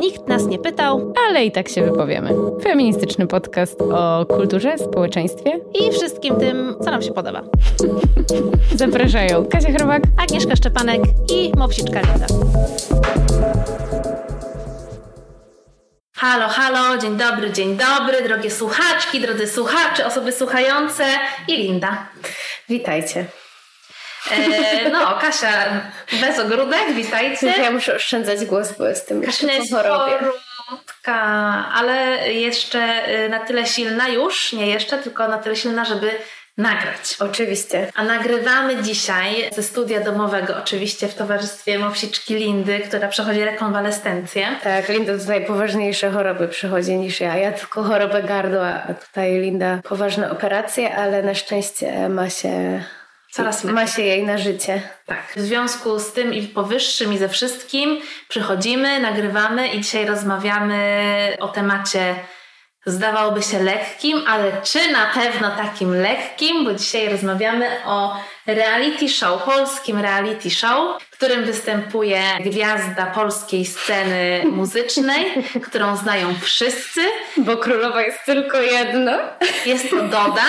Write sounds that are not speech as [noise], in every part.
Nikt nas nie pytał, ale i tak się wypowiemy. Feministyczny podcast o kulturze, społeczeństwie i wszystkim tym, co nam się podoba. [laughs] Zapraszają Kasia Chrobak, Agnieszka Szczepanek i Mopsiczka Linda. Halo, halo, dzień dobry, dzień dobry, drogie słuchaczki, drodzy słuchacze, osoby słuchające i Linda. Witajcie. E, no, Kasia bez ogródek, witajcie. Ja muszę oszczędzać głos, bo jestem Kasia jest chorutka, ale jeszcze y, na tyle silna już, nie jeszcze, tylko na tyle silna, żeby nagrać. Oczywiście. A nagrywamy dzisiaj ze studia domowego, oczywiście w towarzystwie mopsiczki Lindy, która przechodzi rekonwalescencję. Tak, Linda tutaj poważniejsze choroby przechodzi niż ja. Ja tylko chorobę gardła, a tutaj Linda poważne operacje, ale na szczęście ma się Coraz ma się jej na życie. Tak. W związku z tym i powyższym i ze wszystkim przychodzimy, nagrywamy i dzisiaj rozmawiamy o temacie zdawałoby się lekkim, ale czy na pewno takim lekkim, bo dzisiaj rozmawiamy o reality show, polskim reality show, w którym występuje gwiazda polskiej sceny muzycznej, [laughs] którą znają wszyscy. Bo królowa jest tylko jedna. Jest to Doda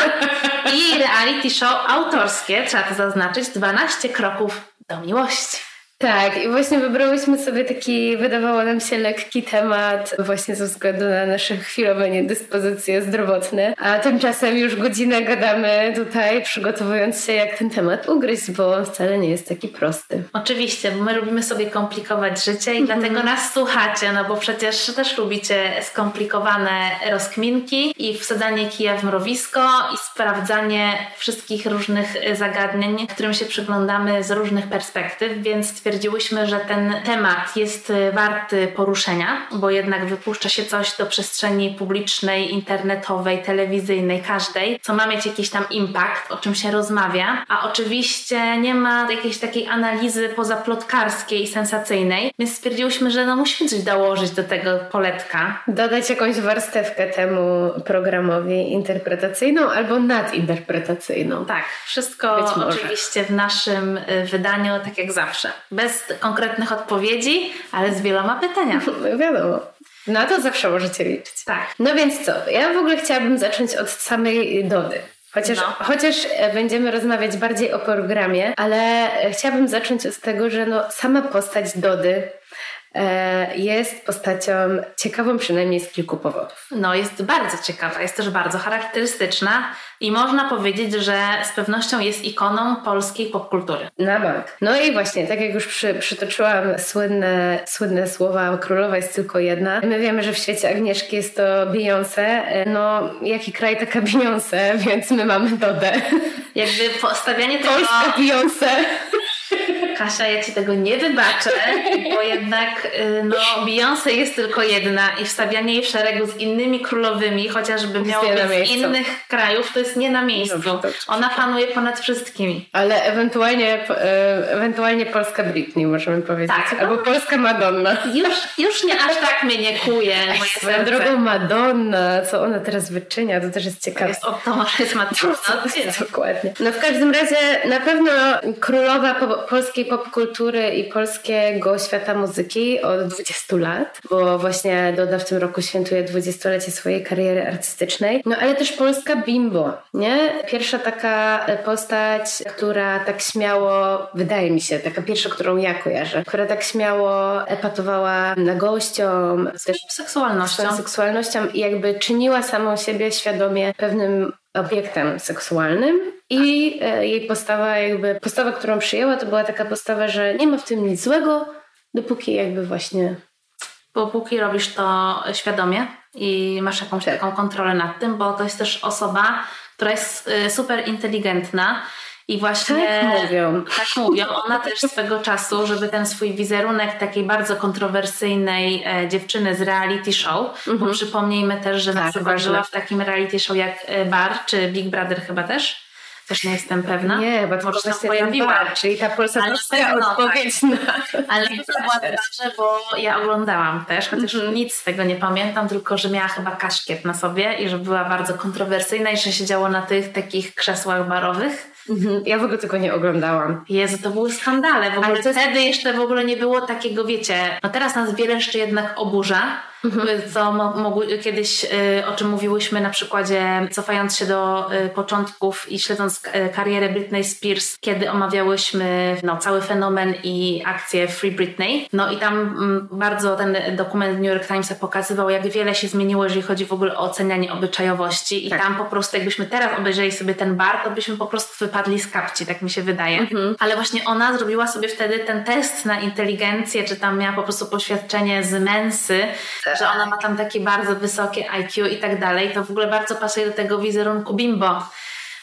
i reality show autorskie, trzeba to zaznaczyć, 12 kroków do miłości. Tak, i właśnie wybrałyśmy sobie taki, wydawało nam się lekki temat, właśnie ze względu na nasze chwilowe niedyspozycje zdrowotne. A tymczasem już godzinę gadamy tutaj, przygotowując się, jak ten temat ugryźć, bo on wcale nie jest taki prosty. Oczywiście, bo my lubimy sobie komplikować życie i mm -hmm. dlatego nas słuchacie, no bo przecież też lubicie skomplikowane rozkminki i wsadzanie kija w mrowisko i sprawdzanie wszystkich różnych zagadnień, którym się przyglądamy z różnych perspektyw, więc stwierdziliśmy, stwierdziłyśmy, że ten temat jest y, warty poruszenia, bo jednak wypuszcza się coś do przestrzeni publicznej, internetowej, telewizyjnej, każdej, co ma mieć jakiś tam impact, o czym się rozmawia, a oczywiście nie ma jakiejś takiej analizy pozaplotkarskiej i sensacyjnej, więc stwierdziłyśmy, że no musimy coś dołożyć do tego poletka. Dodać jakąś warstewkę temu programowi interpretacyjną albo nadinterpretacyjną. Tak, wszystko oczywiście w naszym y, wydaniu, tak jak zawsze. Bez bez konkretnych odpowiedzi, ale z wieloma pytaniami. [laughs] No wiadomo. Na to zawsze możecie liczyć. Tak. No więc co? Ja w ogóle chciałabym zacząć od samej Dody. Chociaż, no. chociaż e, będziemy rozmawiać bardziej o programie, ale chciałabym zacząć od tego, że no, sama postać Dody jest postacią ciekawą przynajmniej z kilku powodów. No, jest bardzo ciekawa, jest też bardzo charakterystyczna i można powiedzieć, że z pewnością jest ikoną polskiej popkultury. Na bank. No i właśnie, tak jak już przy, przytoczyłam słynne, słynne słowa Królowa jest tylko jedna. My wiemy, że w świecie Agnieszki jest to Beyoncé. E, no, jaki kraj taka Beyoncé, [laughs] więc my mamy Dodę. Jakby postawianie tego... Polska Beyoncé. Kasia, ja ci tego nie wybaczę, bo jednak y, no, Beyoncé jest tylko jedna i wstawianie jej w szeregu z innymi królowymi, chociażby miało być z innych krajów, to jest nie na miejscu. Ona panuje ponad wszystkimi. Ale ewentualnie, e, ewentualnie polska Britney, możemy powiedzieć. Tak, Albo no. polska Madonna. Już, już nie aż tak mnie nie kuje Swoją drogą Madonna, co ona teraz wyczynia, to też jest ciekawe. Jest Madonna. [laughs] Dokładnie. No w każdym razie na pewno królowa po, polskiej popkultury i polskiego świata muzyki od 20 lat, bo właśnie Doda w tym roku świętuje 20-lecie swojej kariery artystycznej. No ale też polska bimbo, nie? Pierwsza taka postać, która tak śmiało, wydaje mi się, taka pierwsza, którą ja kojarzę, która tak śmiało epatowała na gościom, też seksualnością. seksualnością i jakby czyniła samą siebie świadomie pewnym obiektem seksualnym i e, jej postawa, jakby postawa, którą przyjęła, to była taka postawa, że nie ma w tym nic złego, dopóki jakby właśnie. Bo póki robisz to świadomie i masz jakąś tak. taką kontrolę nad tym, bo to jest też osoba, która jest e, super inteligentna i właśnie tak mówią. Tak mówią. Ona też swego czasu, żeby ten swój wizerunek takiej bardzo kontrowersyjnej e, dziewczyny z reality show, mhm. bo przypomnijmy też, że tak, na w takim reality show jak e, Bar czy Big Brother chyba też. Też nie jestem pewna. Nie, bo to się pojawiła. Bar, czyli ta polska odpowiedź tak. na... Ale to była dobrze, bo ja oglądałam też, chociaż mm -hmm. nic z tego nie pamiętam, tylko że miała chyba kaszkiet na sobie i że była bardzo kontrowersyjna i że siedziało na tych takich krzesłach barowych Mhm. Ja w ogóle tego nie oglądałam. Jezu, to były skandale. W ogóle Ale to jest- wtedy jeszcze w ogóle nie było takiego, wiecie, no teraz nas wiele jeszcze jednak oburza, co mo- mogły, kiedyś, y, o czym mówiłyśmy na przykładzie, cofając się do y, początków i śledząc y, karierę Britney Spears, kiedy omawiałyśmy no, cały fenomen i akcję Free Britney. No i tam mm, bardzo ten dokument New York Timesa pokazywał, jak wiele się zmieniło, jeżeli chodzi w ogóle o ocenianie obyczajowości i Tak. tam po prostu jakbyśmy teraz obejrzeli sobie ten bar, to byśmy po prostu wypadli z kapci, tak mi się wydaje. Ale właśnie ona zrobiła sobie wtedy ten test na inteligencję, czy tam miała po prostu poświadczenie z mensy, że ona ma tam takie bardzo wysokie IQ i tak dalej. To w ogóle bardzo pasuje do tego wizerunku bimbo,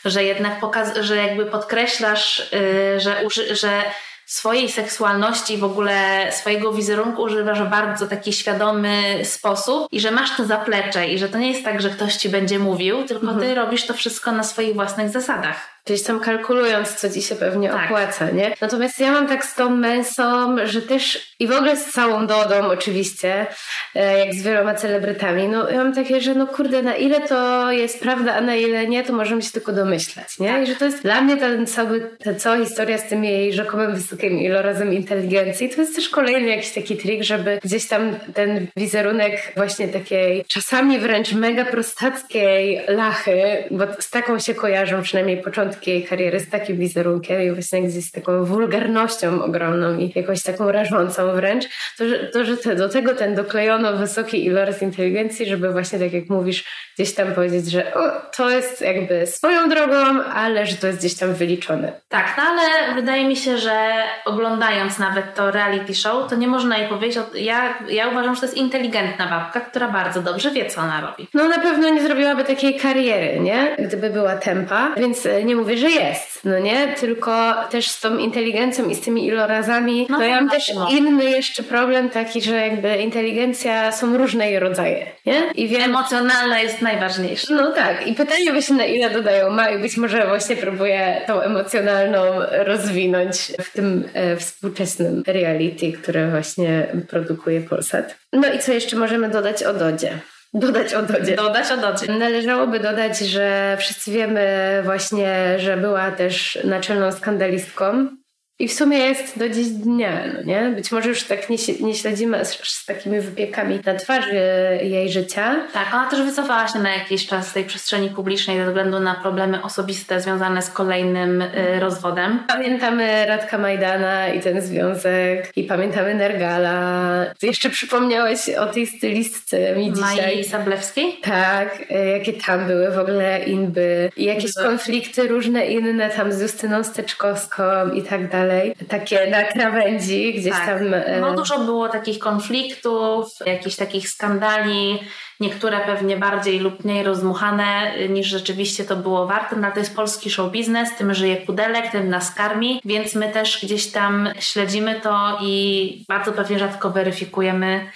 że jednak pokaz, że jakby podkreślasz, yy, że, uży, że swojej seksualności, w ogóle swojego wizerunku używasz w bardzo taki świadomy sposób i że masz to zaplecze i że to nie jest tak, że ktoś ci będzie mówił, tylko ty robisz to wszystko na swoich własnych zasadach. Gdzieś tam kalkulując, co ci się pewnie Tak. opłaca, nie? Natomiast ja mam tak z tą mensą, że też i w ogóle z całą Dodą oczywiście, e, jak z wieloma celebrytami, no ja mam takie, że no kurde, na ile to jest prawda, a na ile nie, to możemy się tylko domyślać, nie? Tak. I że to jest dla mnie ten cały, ta cała historia z tym jej rzekomym wysokim ilorazem inteligencji, to jest też kolejny jakiś taki trik, żeby gdzieś tam ten wizerunek właśnie takiej czasami wręcz mega prostackiej lachy, bo z taką się kojarzą przynajmniej początki jej kariery, z takim wizerunkiem i właśnie z taką wulgarnością ogromną i jakąś taką rażącą wręcz, to, że, to, że te, do tego ten doklejono wysoki iloraz inteligencji, żeby właśnie tak jak mówisz, gdzieś tam powiedzieć, że o, to jest jakby swoją drogą, ale że to jest gdzieś tam wyliczone. Tak, no ale wydaje mi się, że oglądając nawet to reality show, to nie można jej powiedzieć, ja, ja uważam, że to jest inteligentna babka, która bardzo dobrze wie, co ona robi. No na pewno nie zrobiłaby takiej kariery, nie? Gdyby była tempa, więc e, nie mówię, że jest, no nie? Tylko też z tą inteligencją i z tymi ilorazami, No to ja mam też inny jeszcze problem taki, że jakby inteligencja są różne jej rodzaje, nie? I wiem... Emocjonalna jest najważniejsza. No tak, i pytanie właśnie na ile dodają ma i być może właśnie próbuję tą emocjonalną rozwinąć w tym e, współczesnym reality, które właśnie produkuje Polsat. No i co jeszcze możemy dodać o Dodzie? Dodać o Dodzie. Dodać o dodzie. Należałoby dodać, że wszyscy wiemy właśnie, że była też naczelną skandalistką. I w sumie jest do dziś dnia, no nie? Być może już tak nie, nie śledzimy z, z takimi wypiekami na twarzy jej życia. Tak, ona też wycofała się na jakiś czas z tej przestrzeni publicznej ze względu na problemy osobiste związane z kolejnym y, rozwodem. Pamiętamy Radka Majdana i ten związek i pamiętamy Nergala. Ty jeszcze przypomniałeś o tej stylistce mi dzisiaj. Mai Sablewskiej? Tak, e, jakie tam były w ogóle inby i jakieś konflikty różne inne tam z Justyną Steczkowską i tak dalej. Takie na krawędzi gdzieś Tak. tam. e, No dużo było takich konfliktów, jakichś takich skandali, niektóre pewnie bardziej lub mniej rozmuchane y, niż rzeczywiście to było warte, no ale to jest polski show biznes, tym żyje pudelek, tym nas karmi, więc my też gdzieś tam śledzimy to i bardzo pewnie rzadko weryfikujemy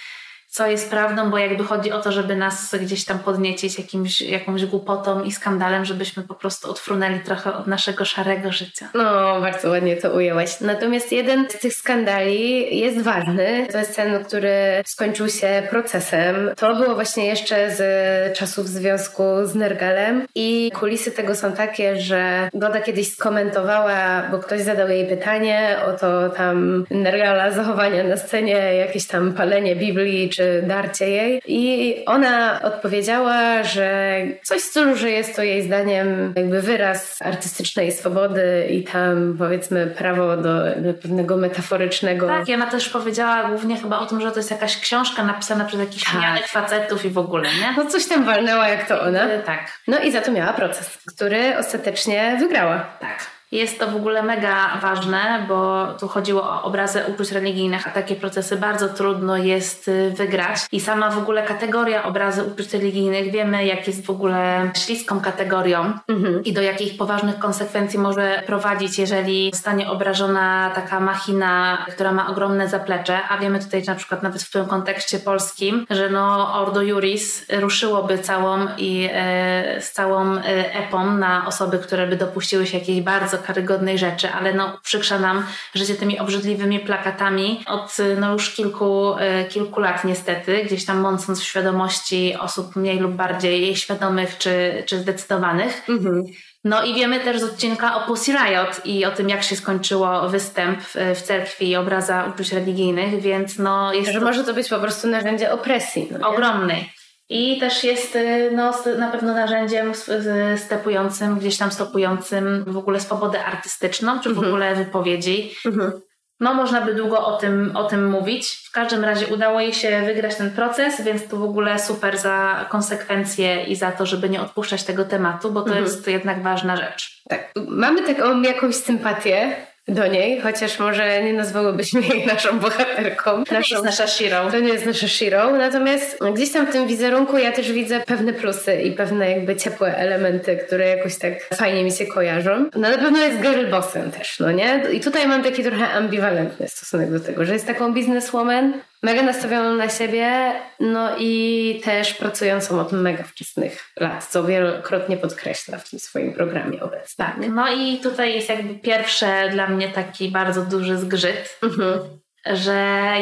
co jest prawdą, bo jakby chodzi o to, żeby nas gdzieś tam podniecić jakimś, jakąś głupotą i skandalem, żebyśmy po prostu odfrunęli trochę od naszego szarego życia. No, bardzo ładnie to ujęłaś. Natomiast jeden z tych skandali jest ważny. To jest ten, który skończył się procesem. To było właśnie jeszcze z czasów związku z Nergalem i kulisy tego są takie, że Goda kiedyś skomentowała, bo ktoś zadał jej pytanie o to tam Nergala zachowania na scenie, jakieś tam palenie Biblii czy darcie jej i ona odpowiedziała, że coś w stylu, że jest to jej zdaniem jakby wyraz artystycznej swobody i tam powiedzmy prawo do pewnego metaforycznego Tak, i ona też powiedziała głównie chyba o tym, że to jest jakaś książka napisana przez jakichś Tak. facetów i w ogóle, nie? no coś tam walnęła jak to ona. Y, Tak, No i za to miała proces, który ostatecznie wygrała. tak. Jest to w ogóle mega ważne, bo tu chodziło o obrazy uczuć religijnych, a takie procesy bardzo trudno jest y, wygrać. I sama w ogóle kategoria obrazy uczuć religijnych, wiemy jak jest w ogóle śliską kategorią i do jakich poważnych konsekwencji może prowadzić, jeżeli zostanie obrażona taka machina, która ma ogromne zaplecze, a wiemy tutaj na przykład nawet w tym kontekście polskim, że no Ordo Juris ruszyłoby całą i e, z całą e, epą na osoby, które by dopuściły się jakiejś bardzo karygodnej rzeczy, ale no uprzykrza nam życie tymi obrzydliwymi plakatami od no już kilku, e, kilku lat niestety, gdzieś tam mącąc w świadomości osób mniej lub bardziej świadomych czy, czy zdecydowanych. No i wiemy też z odcinka o Pussy Riot i o tym, jak się skończyło występ w cerkwi i obraza uczuć religijnych, więc no jest Że to... może to być po prostu narzędzie opresji. No ogromnej. I też jest y, no, na pewno narzędziem stepującym, gdzieś tam stopującym w ogóle swobodę artystyczną, czy w mhm. ogóle wypowiedzi. Mhm. No, można by długo o tym, o tym mówić. W każdym razie udało jej się wygrać ten proces, więc to w ogóle super za konsekwencje i za to, żeby nie odpuszczać tego tematu, bo to mhm. jest jednak ważna rzecz. Tak, mamy taką jakąś sympatię do niej, chociaż może nie nazwałybyśmy jej naszą bohaterką. To naszą, nie jest nasza Shiro. To nie jest nasza Shiro, natomiast gdzieś tam w tym wizerunku ja też widzę pewne plusy i pewne jakby ciepłe elementy, które jakoś tak fajnie mi się kojarzą. No na pewno jest girl bossem też, no nie? I tutaj mam taki trochę ambiwalentny stosunek do tego, że jest taką bizneswoman, mega nastawioną na siebie, no i też pracującą od mega wczesnych lat, co wielokrotnie podkreśla w tym swoim programie obecnie. Tak, no i tutaj jest jakby pierwsze dla mnie taki bardzo duży zgrzyt, mhm. że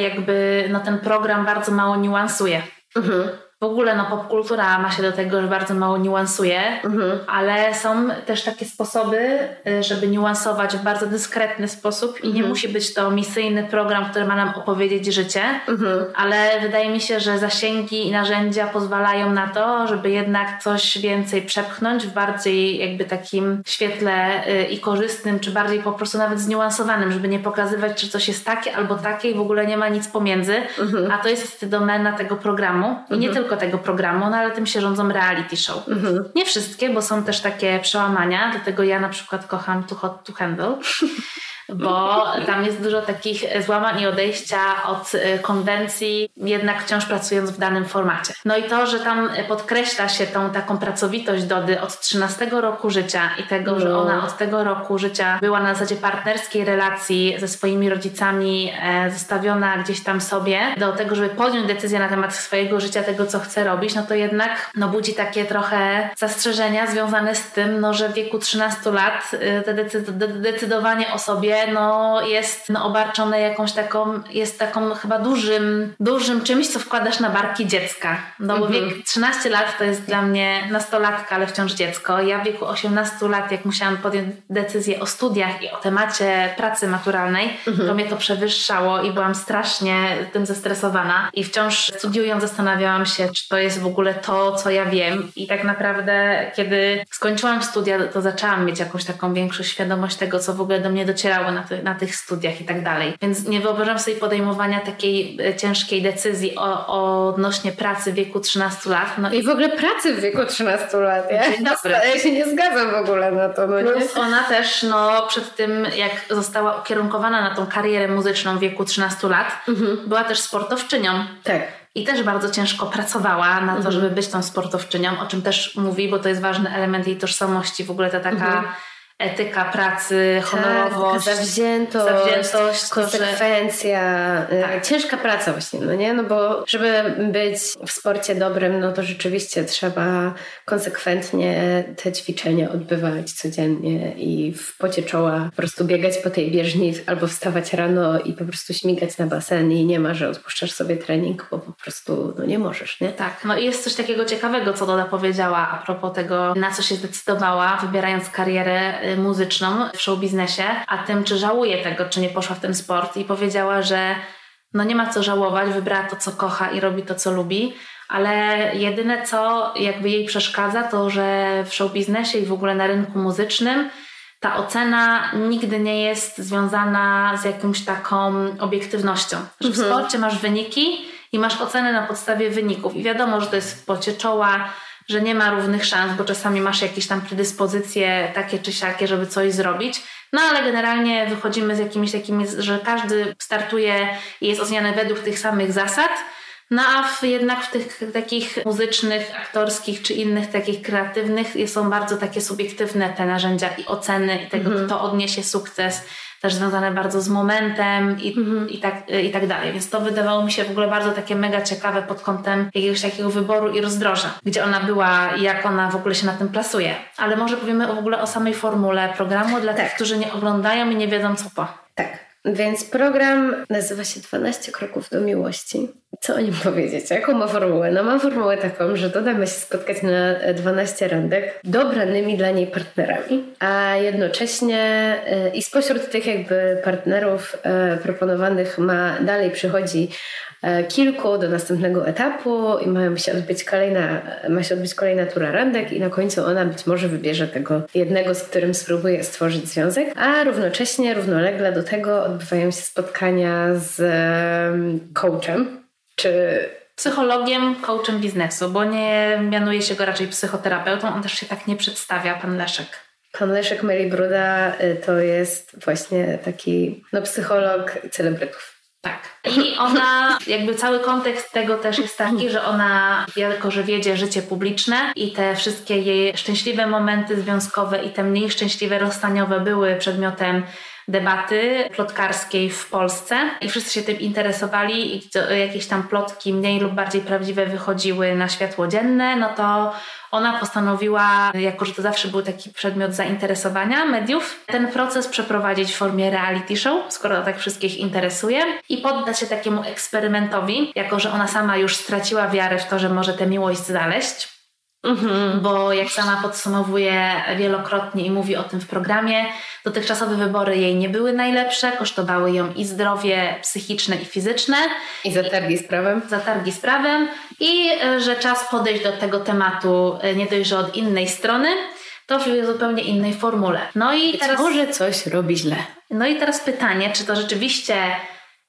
jakby no ten program bardzo mało niuansuje. Mhm w ogóle no, popkultura ma się do tego, że bardzo mało niuansuje, mhm. ale są też takie sposoby, y, żeby niuansować w bardzo dyskretny sposób i mhm. nie musi być to misyjny program, który ma nam opowiedzieć życie, mhm. ale wydaje mi się, że zasięgi i narzędzia pozwalają na to, żeby jednak coś więcej przepchnąć w bardziej jakby takim świetle y, i korzystnym, czy bardziej po prostu nawet zniuansowanym, żeby nie pokazywać, czy coś jest takie albo takie i w ogóle nie ma nic pomiędzy, mhm. a to jest domena tego programu i nie tylko tylko tego programu, no ale tym się rządzą reality show. Mhm. Nie wszystkie, bo są też takie przełamania, dlatego ja na przykład kocham Too Hot to Handle. [laughs] bo tam jest dużo takich złamań i odejścia od y, konwencji, jednak wciąż pracując w danym formacie. No i to, że tam podkreśla się tą taką pracowitość Dody od 13 roku życia i tego, no. że ona od tego roku życia była na zasadzie partnerskiej relacji ze swoimi rodzicami, e, zostawiona gdzieś tam sobie, do tego, żeby podjąć decyzję na temat swojego życia, tego, co chce robić, no to jednak no, budzi takie trochę zastrzeżenia związane z tym, no, że w wieku 13 lat y, te decydowanie o sobie no, jest no, obarczone jakąś taką, jest taką chyba dużym, dużym czymś, co wkładasz na barki dziecka. No bo mhm. wiek 13 lat to jest dla mnie nastolatka, ale wciąż dziecko. Ja w wieku 18 lat, jak musiałam podjąć decyzję o studiach i o temacie pracy maturalnej, mhm. to mnie to przewyższało i byłam strasznie tym zestresowana. I wciąż studiując zastanawiałam się, czy to jest w ogóle to, co ja wiem. I tak naprawdę, kiedy skończyłam studia, to zaczęłam mieć jakąś taką większą świadomość tego, co w ogóle do mnie docierało na, ty, na tych studiach i tak dalej. Więc nie wyobrażam sobie podejmowania takiej e, ciężkiej decyzji o, o odnośnie pracy w wieku 13 lat. No i w ogóle pracy w wieku 13 lat. Ja, ja się nie zgadzam w ogóle na to. No Plus ona też no, przed tym, jak została ukierunkowana na tą karierę muzyczną w wieku 13 lat, mhm. była też sportowczynią. Tak. I też bardzo ciężko pracowała na to, mhm. żeby być tą sportowczynią, o czym też mówi, bo to jest ważny element jej tożsamości. W ogóle ta taka mhm etyka pracy, honorowość, tak, zawziętość, zawziętość konsekwencja, y, tak. ciężka praca właśnie, no nie? No bo żeby być w sporcie dobrym, no to rzeczywiście trzeba konsekwentnie te ćwiczenia odbywać codziennie i w pocie czoła po prostu biegać po tej bieżni albo wstawać rano i po prostu śmigać na basen i nie ma, że odpuszczasz sobie trening, bo po prostu no nie możesz, nie? Tak, no i jest coś takiego ciekawego, co Doda powiedziała a propos tego, na co się zdecydowała, wybierając karierę y, muzyczną w show biznesie, a tym, czy żałuje tego, czy nie poszła w ten sport i powiedziała, że no nie ma co żałować, wybrała to, co kocha i robi to, co lubi, ale jedyne, co jakby jej przeszkadza, to że w show biznesie i w ogóle na rynku muzycznym ta ocena nigdy nie jest związana z jakąś taką obiektywnością. Że w mhm. sporcie masz wyniki i masz ocenę na podstawie wyników. I wiadomo, że to jest w pocie czoła, że nie ma równych szans, bo czasami masz jakieś tam predyspozycje takie czy siakie, żeby coś zrobić. No ale generalnie wychodzimy z jakimiś takimi, że każdy startuje i jest oceniany według tych samych zasad. No a w, jednak w tych takich muzycznych, aktorskich czy innych takich kreatywnych są bardzo takie subiektywne te narzędzia i oceny i tego, mm -hmm. kto odniesie sukces też związane bardzo z momentem i, mhm. i, tak, i tak dalej. Więc to wydawało mi się w ogóle bardzo takie mega ciekawe pod kątem jakiegoś takiego wyboru i rozdroża, gdzie ona była i jak ona w ogóle się na tym plasuje. Ale może powiemy w ogóle o samej formule programu dla tak. tych, którzy nie oglądają i nie wiedzą co po. Tak. Więc program nazywa się 12 kroków do miłości. Co o nim powiedzieć? Jaką ma formułę? No ma formułę taką, że dodamy się spotkać na 12 randek dobranymi dla niej partnerami, a jednocześnie e, i spośród tych jakby partnerów e, proponowanych ma dalej przychodzi kilku do następnego etapu i mają się odbyć kolejna, ma się odbyć kolejna tura randek i na końcu ona być może wybierze tego jednego, z którym spróbuje stworzyć związek, a równocześnie, równolegle do tego odbywają się spotkania z coachem, czy psychologiem, coachem biznesu, bo nie mianuje się go raczej psychoterapeutą, on też się tak nie przedstawia, pan Leszek. Pan Leszek Meli Bruda y, to jest właśnie taki no, psycholog celebrytów. Tak. I ona, jakby cały kontekst tego też jest taki, że ona, jako że wiedzie życie publiczne i te wszystkie jej szczęśliwe momenty związkowe i te mniej szczęśliwe rozstaniowe były przedmiotem debaty plotkarskiej w Polsce i wszyscy się tym interesowali i jakieś tam plotki mniej lub bardziej prawdziwe wychodziły na światło dzienne, no to ona postanowiła, jako że to zawsze był taki przedmiot zainteresowania mediów, ten proces przeprowadzić w formie reality show, skoro tak wszystkich interesuje, i poddać się takiemu eksperymentowi, jako że ona sama już straciła wiarę w to, że może tę miłość znaleźć. Mhm. Bo jak sama podsumowuje wielokrotnie i mówi o tym w programie, dotychczasowe wybory jej nie były najlepsze, kosztowały ją i zdrowie psychiczne i fizyczne. I zatargi z prawem. Zatargi z prawem i e, że czas podejść do tego tematu e, nie dość, że od innej strony, to w zupełnie innej formule. No i Być teraz... może coś robi źle. No i teraz pytanie, czy to rzeczywiście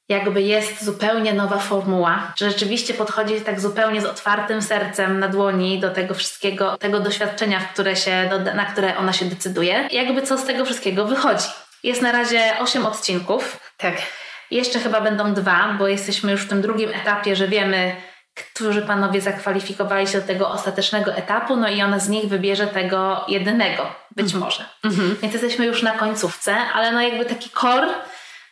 jakby jest zupełnie nowa formuła, że rzeczywiście podchodzi tak zupełnie z otwartym sercem na dłoni do tego wszystkiego, tego doświadczenia, w które się, na które ona się decyduje. Jakby co z tego wszystkiego wychodzi. Jest na razie 8 odcinków. Tak. Jeszcze chyba będą dwa, bo jesteśmy już w tym drugim etapie, że wiemy, którzy panowie zakwalifikowali się do tego ostatecznego etapu, no i ona z nich wybierze tego jedynego, być mhm. może. Mhm. Więc jesteśmy już na końcówce, ale no jakby taki core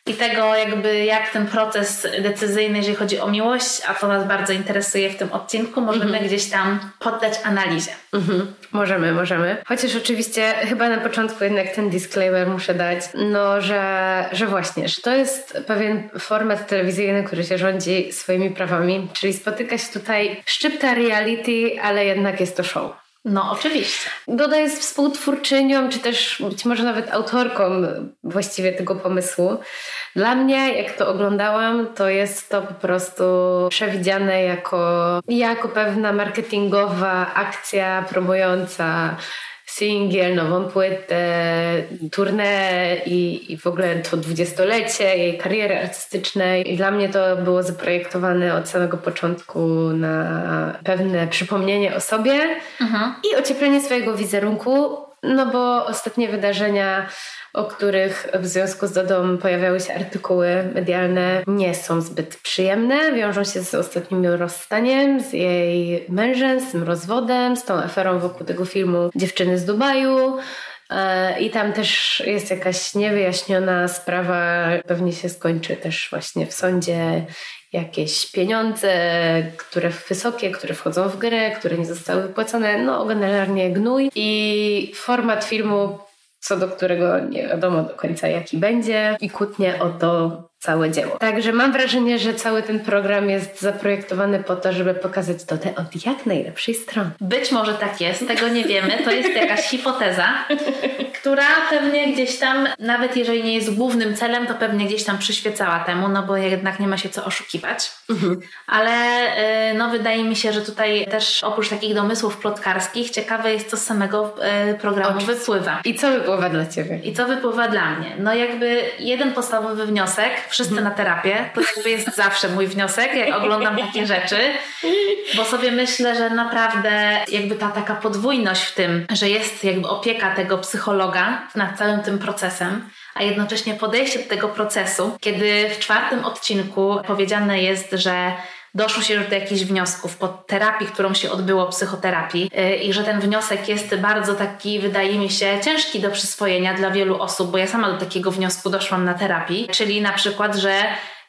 i tego jakby jak ten proces decyzyjny, jeżeli chodzi o miłość, a to nas bardzo interesuje w tym odcinku, możemy mhm. gdzieś tam poddać analizie. Mhm. Możemy, możemy. Chociaż oczywiście chyba na początku jednak ten disclaimer muszę dać, no że, że właśnie, że to jest pewien format telewizyjny, który się rządzi swoimi prawami, czyli spotyka się tutaj szczypta reality, ale jednak jest to show. No, oczywiście. Doda jest współtwórczynią, czy też być może nawet autorką właściwie tego pomysłu. Dla mnie, jak to oglądałam, to jest to po prostu przewidziane jako, jako pewna marketingowa akcja promująca singiel, nową płytę, tournée i, i w ogóle to dwudziestolecie jej kariery artystycznej. I dla mnie to było zaprojektowane od samego początku na pewne przypomnienie o sobie mhm. i ocieplenie swojego wizerunku, no bo ostatnie wydarzenia o których w związku z Dodą pojawiały się artykuły medialne, nie są zbyt przyjemne. Wiążą się z ostatnim rozstaniem, z jej mężem, z tym rozwodem, z tą aferą wokół tego filmu Dziewczyny z Dubaju. E, I tam też jest jakaś niewyjaśniona sprawa, pewnie się skończy też właśnie w sądzie jakieś pieniądze, które wysokie, które wchodzą w grę, które nie zostały wypłacone, no generalnie gnój. I format filmu co do którego nie wiadomo do końca jaki będzie i kłótnie o to całe dzieło. Także mam wrażenie, że cały ten program jest zaprojektowany po to, żeby pokazać to od jak najlepszej strony. Być może tak jest, tego nie wiemy. To jest jakaś hipoteza, która pewnie gdzieś tam, nawet jeżeli nie jest głównym celem, to pewnie gdzieś tam przyświecała temu, no bo jednak nie ma się co oszukiwać. Mhm. Ale y, no wydaje mi się, że tutaj też oprócz takich domysłów plotkarskich ciekawe jest co z samego y, programu Oczywiście. wypływa. I co wypływa dla Ciebie? I co wypływa dla mnie? No jakby jeden podstawowy wniosek, wszyscy na terapię. To jest zawsze mój wniosek, jak oglądam takie rzeczy, bo sobie myślę, że naprawdę jakby ta taka podwójność w tym, że jest jakby opieka tego psychologa nad całym tym procesem, a jednocześnie podejście do tego procesu, kiedy w czwartym odcinku powiedziane jest, że doszło się już do jakichś wniosków po terapii, którą się odbyło, psychoterapii y, i że ten wniosek jest bardzo taki, wydaje mi się, ciężki do przyswojenia dla wielu osób, bo ja sama do takiego wniosku doszłam na terapii, czyli na przykład, że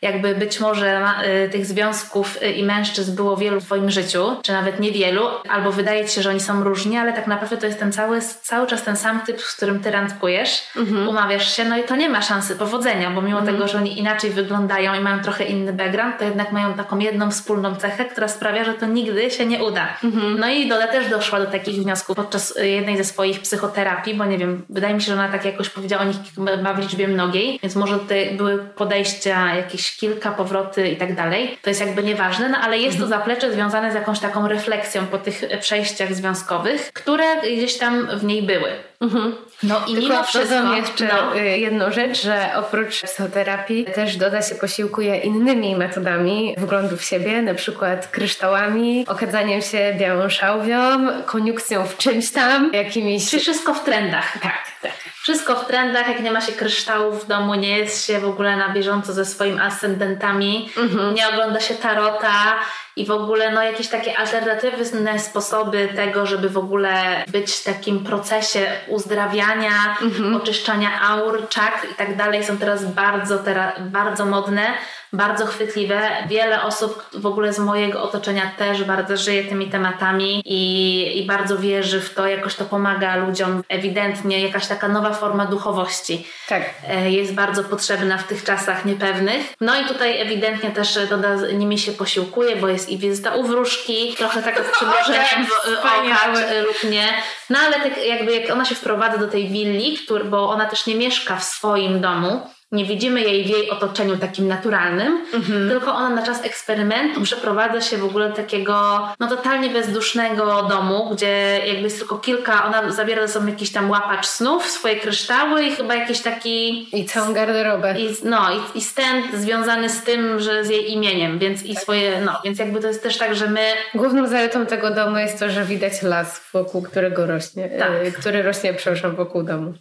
jakby być może y, tych związków y, i mężczyzn było wielu w twoim życiu, czy nawet niewielu, albo wydaje ci się, że oni są różni, ale tak naprawdę to jest ten cały, cały czas ten sam typ, z którym ty randkujesz, mhm. umawiasz się, no i to nie ma szansy powodzenia, bo mimo mhm. tego, że oni inaczej wyglądają i mają trochę inny background, to jednak mają taką jedną wspólną cechę, która sprawia, że to nigdy się nie uda. Mhm. No i Doda też doszła do takich wniosków podczas y, jednej ze swoich psychoterapii, bo nie wiem, wydaje mi się, że ona tak jakoś powiedziała o nich ma w liczbie mnogiej, więc może tutaj były podejścia, jakieś kilka powroty i tak dalej. To jest jakby nieważne, no ale jest to mhm. zaplecze związane z jakąś taką refleksją po tych przejściach związkowych, które gdzieś tam w niej były. Mhm. No i Tylko mimo wszystko... jeszcze no. Y, jedną rzecz, że oprócz psychoterapii też Doda się posiłkuje innymi metodami wglądu w siebie, na przykład kryształami, okadzaniem się białą szałwią, koniukcją w czymś tam, jakimiś... Czy wszystko w trendach. Tak, tak. Wszystko w trendach, jak nie ma się kryształów w domu, nie jest się w ogóle na bieżąco ze swoimi ascendentami, mhm. nie ogląda się tarota i w ogóle no, jakieś takie alternatywne sposoby tego, żeby w ogóle być w takim procesie uzdrawiania, mhm. oczyszczania aur, czakr i tak dalej są teraz bardzo, teraz bardzo modne bardzo chwytliwe. Wiele osób w ogóle z mojego otoczenia też bardzo żyje tymi tematami i, i bardzo wierzy w to, jakoś to pomaga ludziom. Ewidentnie jakaś taka nowa forma duchowości tak. E, jest bardzo potrzebna w tych czasach niepewnych. No i tutaj ewidentnie też Doda nimi się posiłkuje, bo jest i wizyta u wróżki, trochę [laughs] taka przymrużeniem oka lub nie. No ale tak jakby jak ona się wprowadza do tej willi, który, bo ona też nie mieszka w swoim domu, nie widzimy jej w jej otoczeniu takim naturalnym, mhm. tylko ona na czas eksperymentu przeprowadza się w ogóle do takiego no totalnie bezdusznego domu, gdzie jakby jest tylko kilka, ona zabiera ze sobą jakiś tam łapacz snów, swoje kryształy i chyba jakiś taki... I całą garderobę. I, no i, i stent związany z tym, że z jej imieniem, więc i tak. swoje, no, więc jakby to jest też tak, że my... Główną zaletą tego domu jest to, że widać las, wokół którego rośnie, tak. y, który rośnie, przepraszam, wokół domu.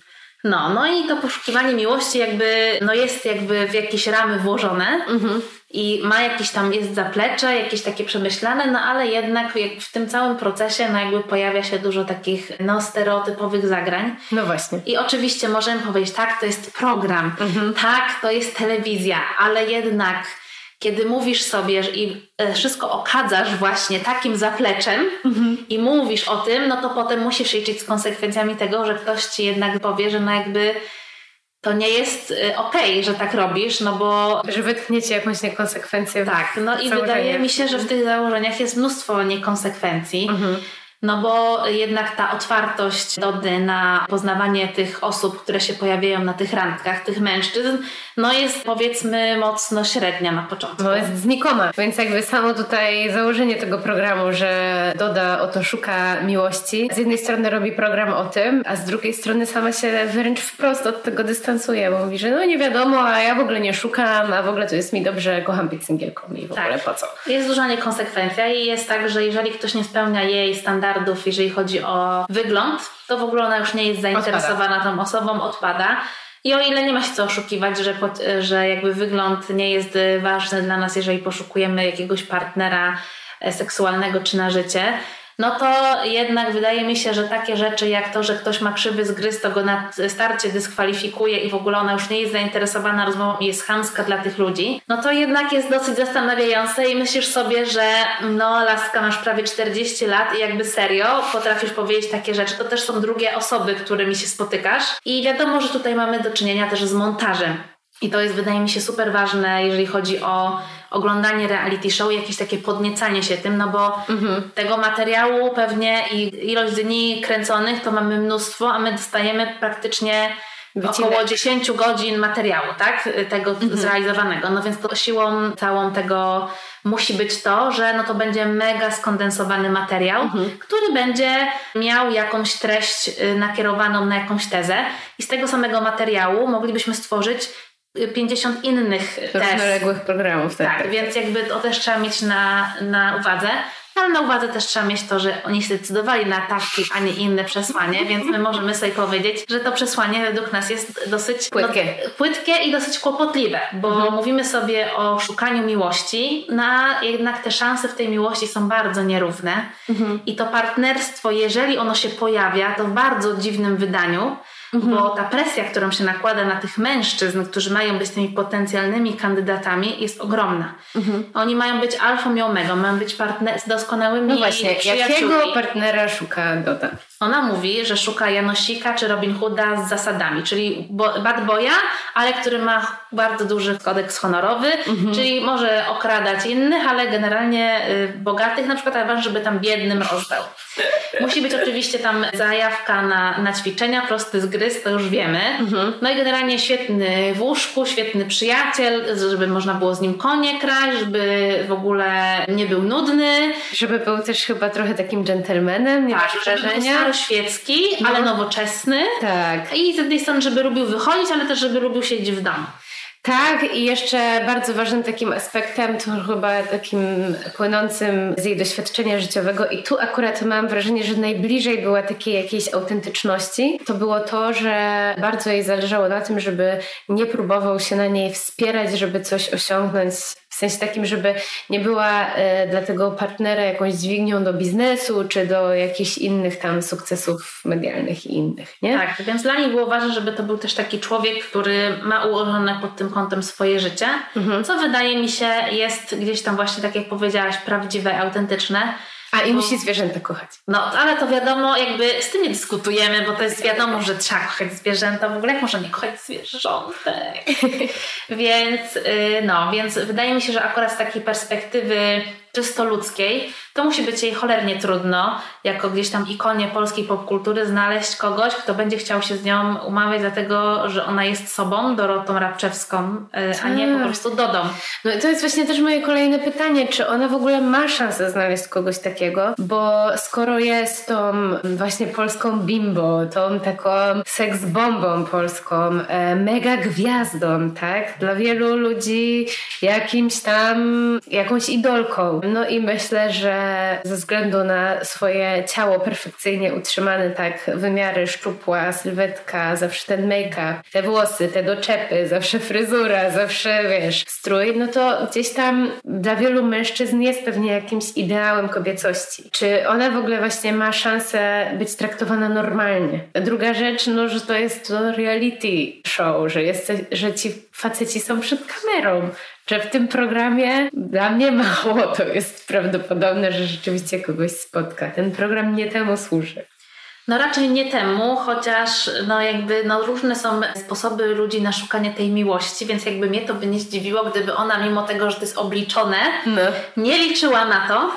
No, no i to poszukiwanie miłości jakby, no jest jakby w jakieś ramy włożone mhm. i ma jakieś tam, jest zaplecze, jakieś takie przemyślane, no ale jednak w tym całym procesie no jakby pojawia się dużo takich no stereotypowych zagrań. No właśnie. I oczywiście możemy powiedzieć, tak, to jest program, mhm. tak, to jest telewizja, ale jednak kiedy mówisz sobie i e, wszystko okadzasz właśnie takim zapleczem mhm. i mówisz o tym, no to potem musisz liczyć z konsekwencjami tego, że ktoś ci jednak powie, że no jakby to nie jest e, okej, okay, że tak robisz, no bo... Że wytkniecie jakąś niekonsekwencję. Tak, no i wydaje mi się, że w tych założeniach jest mnóstwo niekonsekwencji. Mhm. No bo jednak ta otwartość Dody na poznawanie tych osób, które się pojawiają na tych randkach, tych mężczyzn, no jest powiedzmy mocno średnia na początku. No jest znikoma, więc jakby samo tutaj założenie tego programu, że Doda oto szuka miłości, z jednej strony robi program o tym, a z drugiej strony sama się wręcz wprost od tego dystansuje, bo mówi, że no nie wiadomo, a ja w ogóle nie szukam, a w ogóle to jest mi dobrze, kocham być singielką i w tak. ogóle po co. Jest duża niekonsekwencja i jest tak, że jeżeli ktoś nie spełnia jej standardów, jeżeli chodzi o wygląd, to w ogóle ona już nie jest zainteresowana odpada. tą osobą, odpada. I o ile nie ma się co oszukiwać, że, że jakby wygląd nie jest ważny dla nas, jeżeli poszukujemy jakiegoś partnera e, seksualnego czy na życie, no to jednak wydaje mi się, że takie rzeczy jak to, że ktoś ma krzywy zgryz, to go na starcie dyskwalifikuje i w ogóle ona już nie jest zainteresowana rozmową i jest chamska dla tych ludzi, no to jednak jest dosyć zastanawiające i myślisz sobie, że no laska masz prawie 40 lat i jakby serio potrafisz powiedzieć takie rzeczy. To też są drugie osoby, którymi się spotykasz i wiadomo, że tutaj mamy do czynienia też z montażem. I to jest, wydaje mi się, super ważne, jeżeli chodzi o oglądanie reality show, jakieś takie podniecanie się tym, no bo mhm. tego materiału pewnie i ilość dni kręconych to mamy mnóstwo, a my dostajemy praktycznie Wycinek. około 10 godzin materiału, tak? Tego mhm. zrealizowanego. No więc to siłą całą tego musi być to, że no to będzie mega skondensowany materiał, mhm. który będzie miał jakąś treść y, nakierowaną na jakąś tezę i z tego samego materiału moglibyśmy stworzyć 50 innych Równoległych programów. Tak, tak, więc jakby to też trzeba mieć na, na uwadze. Ale na uwadze też trzeba mieć to, że oni zdecydowali na takie, a nie inne przesłanie, [laughs] więc my możemy sobie powiedzieć, że to przesłanie według nas jest dosyć płytkie, no, płytkie i dosyć kłopotliwe, bo mhm. mówimy sobie o szukaniu miłości, no a jednak te szanse w tej miłości są bardzo nierówne mhm. i to partnerstwo, jeżeli ono się pojawia, to w bardzo dziwnym wydaniu, mhm. bo ta presja, którą się nakłada na tych mężczyzn, którzy mają być tymi potencjalnymi kandydatami, jest ogromna. Mhm. Oni mają być alfą i omegą, mają być partner z doskonałymi No właśnie, jakiego partnera szuka Doda? Ona mówi, że szuka Janosika czy Robin Hooda z zasadami, czyli bad boya, ale który ma bardzo duży kodeks honorowy, mhm. czyli może okradać innych, ale generalnie y, bogatych, na przykład ale żeby tam biednym rozdał. Musi być oczywiście tam zajawka na, na ćwiczenia, prosty zgryz, to już wiemy. Mhm. No i generalnie świetny w łóżku, świetny przyjaciel, żeby można było z nim konie kraść, żeby w ogóle nie był nudny. Żeby był też chyba trochę takim dżentelmenem, nie tak, masz wrażenia? Staroświecki, no. ale nowoczesny. Tak. I z jednej strony, żeby lubił wychodzić, ale też żeby lubił siedzieć w domu. Tak, i jeszcze bardzo ważnym takim aspektem, to chyba takim płynącym z jej doświadczenia życiowego, i tu akurat mam wrażenie, że najbliżej była takiej jakiejś autentyczności, to było to, że bardzo jej zależało na tym, żeby nie próbował się na niej wspierać, żeby coś osiągnąć sensie takim, żeby nie była e, dla tego partnera jakąś dźwignią do biznesu, czy do jakichś innych tam sukcesów medialnych i innych, nie? Tak, więc dla niej było ważne, żeby to był też taki człowiek, który ma ułożone pod tym kątem swoje życie, mhm. co wydaje mi się jest gdzieś tam właśnie, tak jak powiedziałaś, prawdziwe, autentyczne. A i musi zwierzęta kochać. No, ale to wiadomo, jakby z tym nie dyskutujemy, bo to jest wiadomo, że trzeba kochać zwierzęta. W ogóle jak można nie kochać zwierzątek? [laughs] więc, yy, no, więc wydaje mi się, że akurat z takiej perspektywy czysto ludzkiej, to musi być jej cholernie trudno, jako gdzieś tam ikonie polskiej popkultury, znaleźć kogoś, kto będzie chciał się z nią umawiać, dlatego że ona jest sobą, Dorotą Rabczewską, e, a nie po tak. prostu Dodą. No to jest właśnie też moje kolejne pytanie, czy ona w ogóle ma szansę znaleźć kogoś takiego, bo skoro jest tą właśnie polską bimbo, tą taką seks-bombą polską, e, mega gwiazdą, tak? Dla wielu ludzi jakimś tam, jakąś idolką, no i myślę, że ze względu na swoje ciało perfekcyjnie utrzymane, tak, wymiary szczupła, sylwetka, zawsze ten make-up, te włosy, te doczepy, zawsze fryzura, zawsze, wiesz, strój, no to gdzieś tam dla wielu mężczyzn jest pewnie jakimś ideałem kobiecości. Czy ona w ogóle właśnie ma szansę być traktowana normalnie? Druga rzecz, no, że to jest to reality show, że, jest, że ci faceci są przed kamerą, że w tym programie dla mnie mało to jest prawdopodobne, że rzeczywiście kogoś spotka. Ten program nie temu służy. No raczej nie temu, chociaż no jakby no różne są sposoby ludzi na szukanie tej miłości, więc jakby mnie to by nie zdziwiło, gdyby ona mimo tego, że to jest obliczone, no. nie liczyła na to.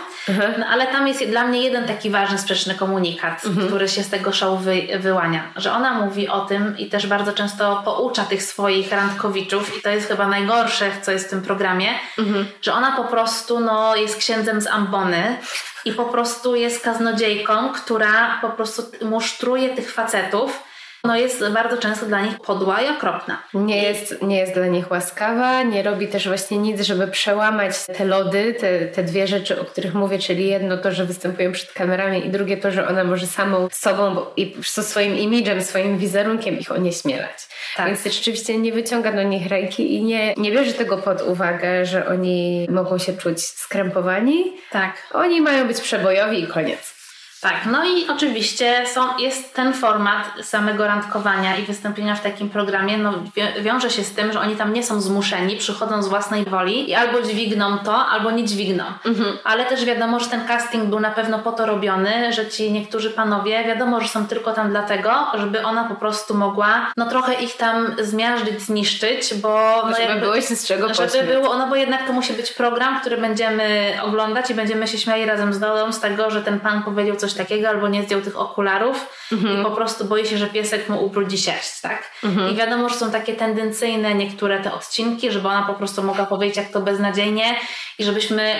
No ale tam jest dla mnie jeden taki ważny, sprzeczny komunikat, mhm. który się z tego show wy, wyłania. Że ona mówi o tym i też bardzo często poucza tych swoich randkowiczów i to jest chyba najgorsze, co jest w tym programie, mhm. że ona po prostu no, jest księdzem z ambony i po prostu jest kaznodziejką, która po prostu musztruje tych facetów no jest bardzo często dla nich podła i okropna. Nie jest, nie jest dla nich łaskawa, nie robi też właśnie nic, żeby przełamać te lody, te, te dwie rzeczy, o których mówię, czyli jedno to, że występują przed kamerami i drugie to, że ona może samą sobą i swoim imidżem, swoim wizerunkiem ich onieśmielać. Tak. Więc rzeczywiście nie wyciąga do nich ręki i nie, nie bierze tego pod uwagę, że oni mogą się czuć skrępowani. Tak. Oni mają być przebojowi i koniec. Tak, no i oczywiście są, jest ten format samego randkowania i wystąpienia w takim programie, no wiąże się z tym, że oni tam nie są zmuszeni, przychodzą z własnej woli i albo dźwigną to, albo nie dźwigną. Mhm. Ale też wiadomo, że ten casting był na pewno po to robiony, że ci niektórzy panowie, wiadomo, że są tylko tam dlatego, żeby ona po prostu mogła, no trochę ich tam zmiażdżyć, zniszczyć, bo... No, żeby jakby, było się z czego Żeby było, no bo jednak to musi być program, który będziemy oglądać i będziemy się śmiali razem z Dodą z tego, że ten pan powiedział coś takiego albo nie zdjął tych okularów mhm. i po prostu boi się, że piesek mu ubrudzi sierść, tak? Mhm. I wiadomo, że są takie tendencyjne niektóre te odcinki, żeby ona po prostu mogła powiedzieć, jak to beznadziejnie i żebyśmy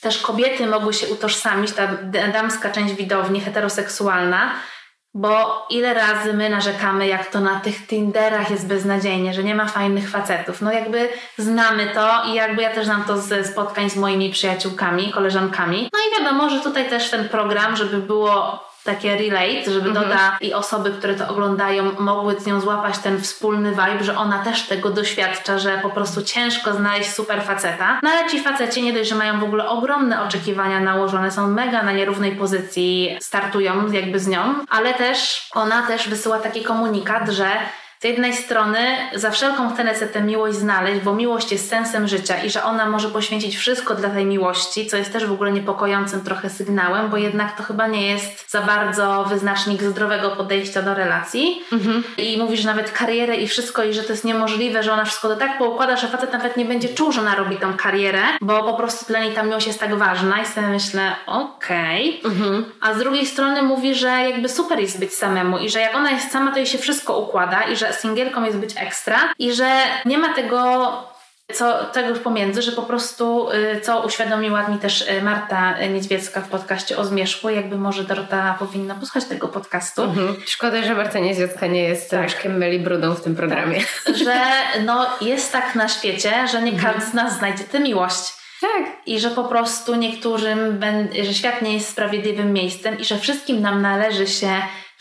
też kobiety mogły się utożsamić, ta damska część widowni heteroseksualna, bo ile razy my narzekamy, jak to na tych Tinderach jest beznadziejnie, że nie ma fajnych facetów. No jakby znamy to i jakby ja też znam to ze spotkań z moimi przyjaciółkami, koleżankami. No i wiadomo, że tutaj też ten program, żeby było takie relate, żeby Mhm. Doda i osoby, które to oglądają, mogły z nią złapać ten wspólny vibe, że ona też tego doświadcza, że po prostu ciężko znaleźć super faceta. No ale ci faceci nie dość, że mają w ogóle ogromne oczekiwania nałożone, są mega na nierównej pozycji, startują jakby z nią, ale też ona też wysyła taki komunikat, że z jednej strony za wszelką cenę chcę tę miłość znaleźć, bo miłość jest sensem życia i że ona może poświęcić wszystko dla tej miłości, co jest też w ogóle niepokojącym trochę sygnałem, bo jednak to chyba nie jest za bardzo wyznacznik zdrowego podejścia do relacji. I mówi, że nawet karierę i wszystko, i że to jest niemożliwe, że ona wszystko to tak poukłada, że facet nawet nie będzie czuł, że ona robi tą karierę, bo po prostu dla niej ta miłość jest tak ważna i sobie myślę, okej. A z drugiej strony mówi, że jakby super jest być samemu i że jak ona jest sama, to jej się wszystko układa i że singielką jest być ekstra i że nie ma tego co, tego pomiędzy, że po prostu, y, co uświadomiła mi też y, Marta Niedźwiecka w podcaście o Zmierzchu, jakby może Dorota powinna posłuchać tego podcastu, Mhm. Szkoda, że Marta Niedźwiecka nie jest Tak. Leszkiem Meli Brudą w tym programie. że no, jest tak na świecie, że nie każdy z nas znajdzie tę miłość. Tak. I że po prostu niektórym, że świat nie jest sprawiedliwym miejscem i że wszystkim nam należy się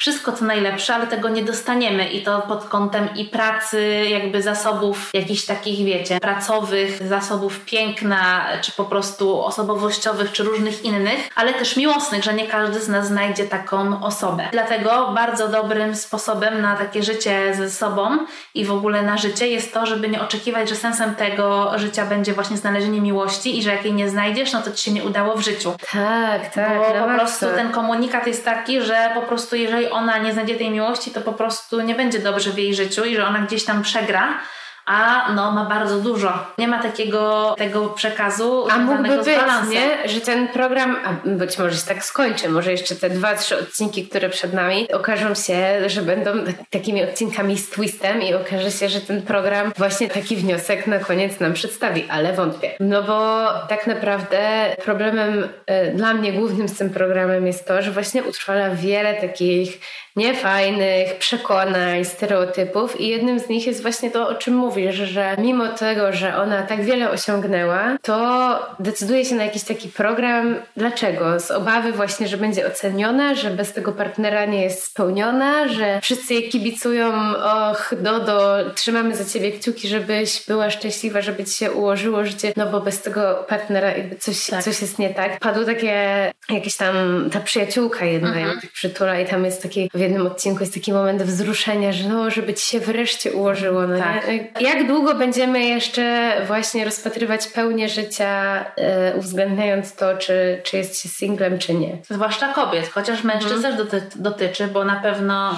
wszystko co najlepsze, ale tego nie dostaniemy i to pod kątem i pracy, jakby zasobów jakichś takich, wiecie, pracowych, zasobów piękna, czy po prostu osobowościowych, czy różnych innych, ale też miłosnych, że nie każdy z nas znajdzie taką osobę. Dlatego bardzo dobrym sposobem na takie życie ze sobą i w ogóle na życie jest to, żeby nie oczekiwać, że sensem tego życia będzie właśnie znalezienie miłości i że jak jej nie znajdziesz, no to ci się nie udało w życiu. Tak, tak. Bo po prostu ten komunikat jest taki, że po prostu jeżeli ona nie znajdzie tej miłości, to po prostu nie będzie dobrze w jej życiu i że ona gdzieś tam przegra. A no, ma bardzo dużo. Nie ma takiego tego przekazu. A mógłby być, nie? Że ten program, a być może się tak skończy, może jeszcze te dwa, trzy odcinki, które przed nami, okażą się, że będą tak- takimi odcinkami z twistem i okaże się, że ten program właśnie taki wniosek na koniec nam przedstawi, ale wątpię. No bo tak naprawdę problemem e, dla mnie głównym z tym programem jest to, że właśnie utrwala wiele takich niefajnych przekonań, stereotypów i jednym z nich jest właśnie to, o czym mówisz, że mimo tego, że ona tak wiele osiągnęła, to decyduje się na jakiś taki program. Dlaczego? Z obawy właśnie, że będzie oceniona, że bez tego partnera nie jest spełniona, że wszyscy jej kibicują, och, Dodo, trzymamy za ciebie kciuki, żebyś była szczęśliwa, żeby ci się ułożyło życie, no bo bez tego partnera jakby coś, Tak. coś jest nie tak. Padło takie, jakieś tam, ta przyjaciółka jedna ją tak przytula i tam jest taki, w jednym odcinku jest taki moment wzruszenia, że no, żeby ci się wreszcie ułożyło. No Tak. Jak długo będziemy jeszcze właśnie rozpatrywać pełnię życia, e, uwzględniając to, czy, czy jest się singlem, czy nie? Zwłaszcza kobiet, chociaż mężczyzn też doty- dotyczy, bo na pewno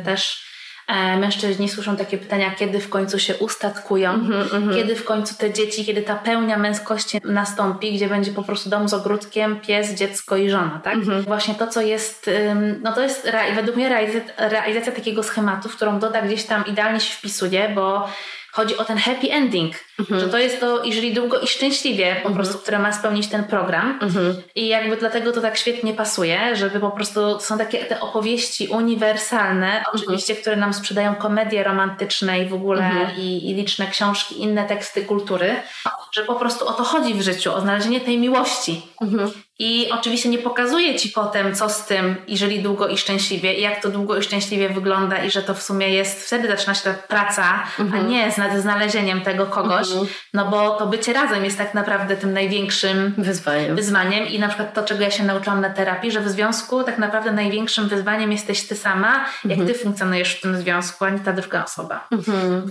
y, też mężczyźni słyszą takie pytania, kiedy w końcu się ustatkują, kiedy w końcu te dzieci, kiedy ta pełnia męskości nastąpi, gdzie będzie po prostu dom z ogródkiem, pies, dziecko i żona, tak? Właśnie to, co jest, no to jest według mnie realizacja, realizacja takiego schematu, w którą Doda gdzieś tam idealnie się wpisuje, bo chodzi o ten happy ending, że to jest to, jeżeli długo i szczęśliwie po prostu, które ma spełnić ten program. I jakby dlatego to tak świetnie pasuje, żeby po prostu to są takie te opowieści uniwersalne, oczywiście, które nam sprzedają komedie romantyczne i w ogóle i, i liczne książki, inne teksty kultury, że po prostu o to chodzi w życiu, o znalezienie tej miłości. I oczywiście nie pokazuje ci potem, co z tym, jeżeli długo i szczęśliwie, i jak to długo i szczęśliwie wygląda, i że to w sumie jest, wtedy zaczyna się ta praca, a nie z znalezieniem tego kogoś, no bo to bycie razem jest tak naprawdę tym największym Wyzwaniem. wyzwaniem. I na przykład to, czego ja się nauczyłam na terapii, że w związku tak naprawdę największym wyzwaniem jesteś ty sama, jak ty funkcjonujesz w tym związku, a nie ta druga osoba.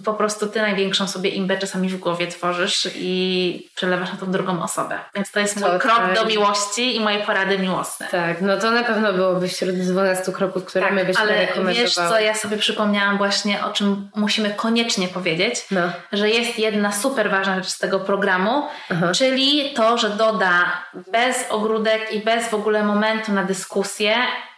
Po prostu ty największą sobie imbę czasami w głowie tworzysz i przelewasz na tą drugą osobę. Więc to jest mój krok do miłości i moje porady miłosne. Tak, no to na pewno byłoby wśród 12 kroków, które my byśmy Tak, ale rekomendowały. wiesz co, ja sobie przypomniałam właśnie, o czym musimy koniecznie powiedzieć, No. że jest jedna super ważna rzecz z tego programu, Aha. czyli to, że doda bez ogródek i bez w ogóle momentu na dyskusję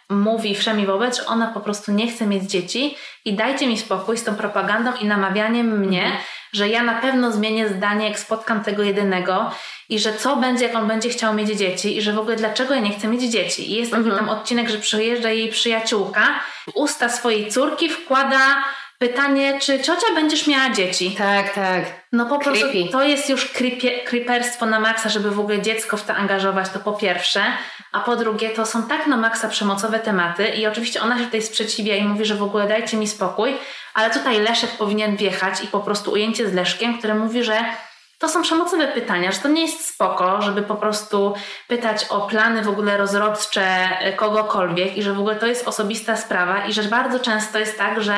mówi wszemi wobec, że ona po prostu nie chce mieć dzieci i dajcie mi spokój z tą propagandą i namawianiem mnie, że ja na pewno zmienię zdanie, jak spotkam tego jedynego i że co będzie, jak on będzie chciał mieć dzieci i że w ogóle dlaczego ja nie chcę mieć dzieci. I jest taki tam odcinek, że przyjeżdża jej przyjaciółka, w usta swojej córki wkłada pytanie, czy ciocia będziesz miała dzieci? Tak, tak. No po prostu Creepy. to jest już creepie, creeperstwo na maksa, żeby w ogóle dziecko w to angażować, to po pierwsze. A po drugie, to są tak na maksa przemocowe tematy i oczywiście ona się tutaj sprzeciwia i mówi, że w ogóle dajcie mi spokój, ale tutaj Leszek powinien wjechać i po prostu ujęcie z Leszkiem, które mówi, że to są przemocowe pytania, że to nie jest spoko, żeby po prostu pytać o plany w ogóle rozrodcze kogokolwiek i że w ogóle to jest osobista sprawa i że bardzo często jest tak, że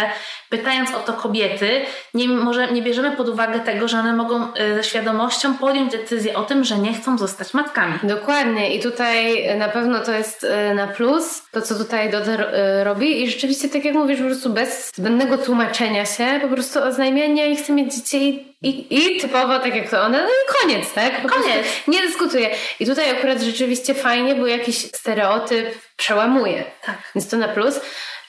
pytając o to kobiety, nie, może, nie bierzemy pod uwagę tego, że one mogą e, ze świadomością podjąć decyzję o tym, że nie chcą zostać matkami. Dokładnie i tutaj na pewno to jest e, na plus, to co tutaj Doda e, robi i rzeczywiście tak jak mówisz, po prostu bez zbędnego tłumaczenia się, po prostu oznajmienie i chcę mieć dzieci i, i, typowo tak jak to one, no i koniec, tak? Po Koniec. Nie dyskutuję. I tutaj akurat rzeczywiście fajnie, bo jakiś stereotyp przełamuje. Tak. Więc to na plus.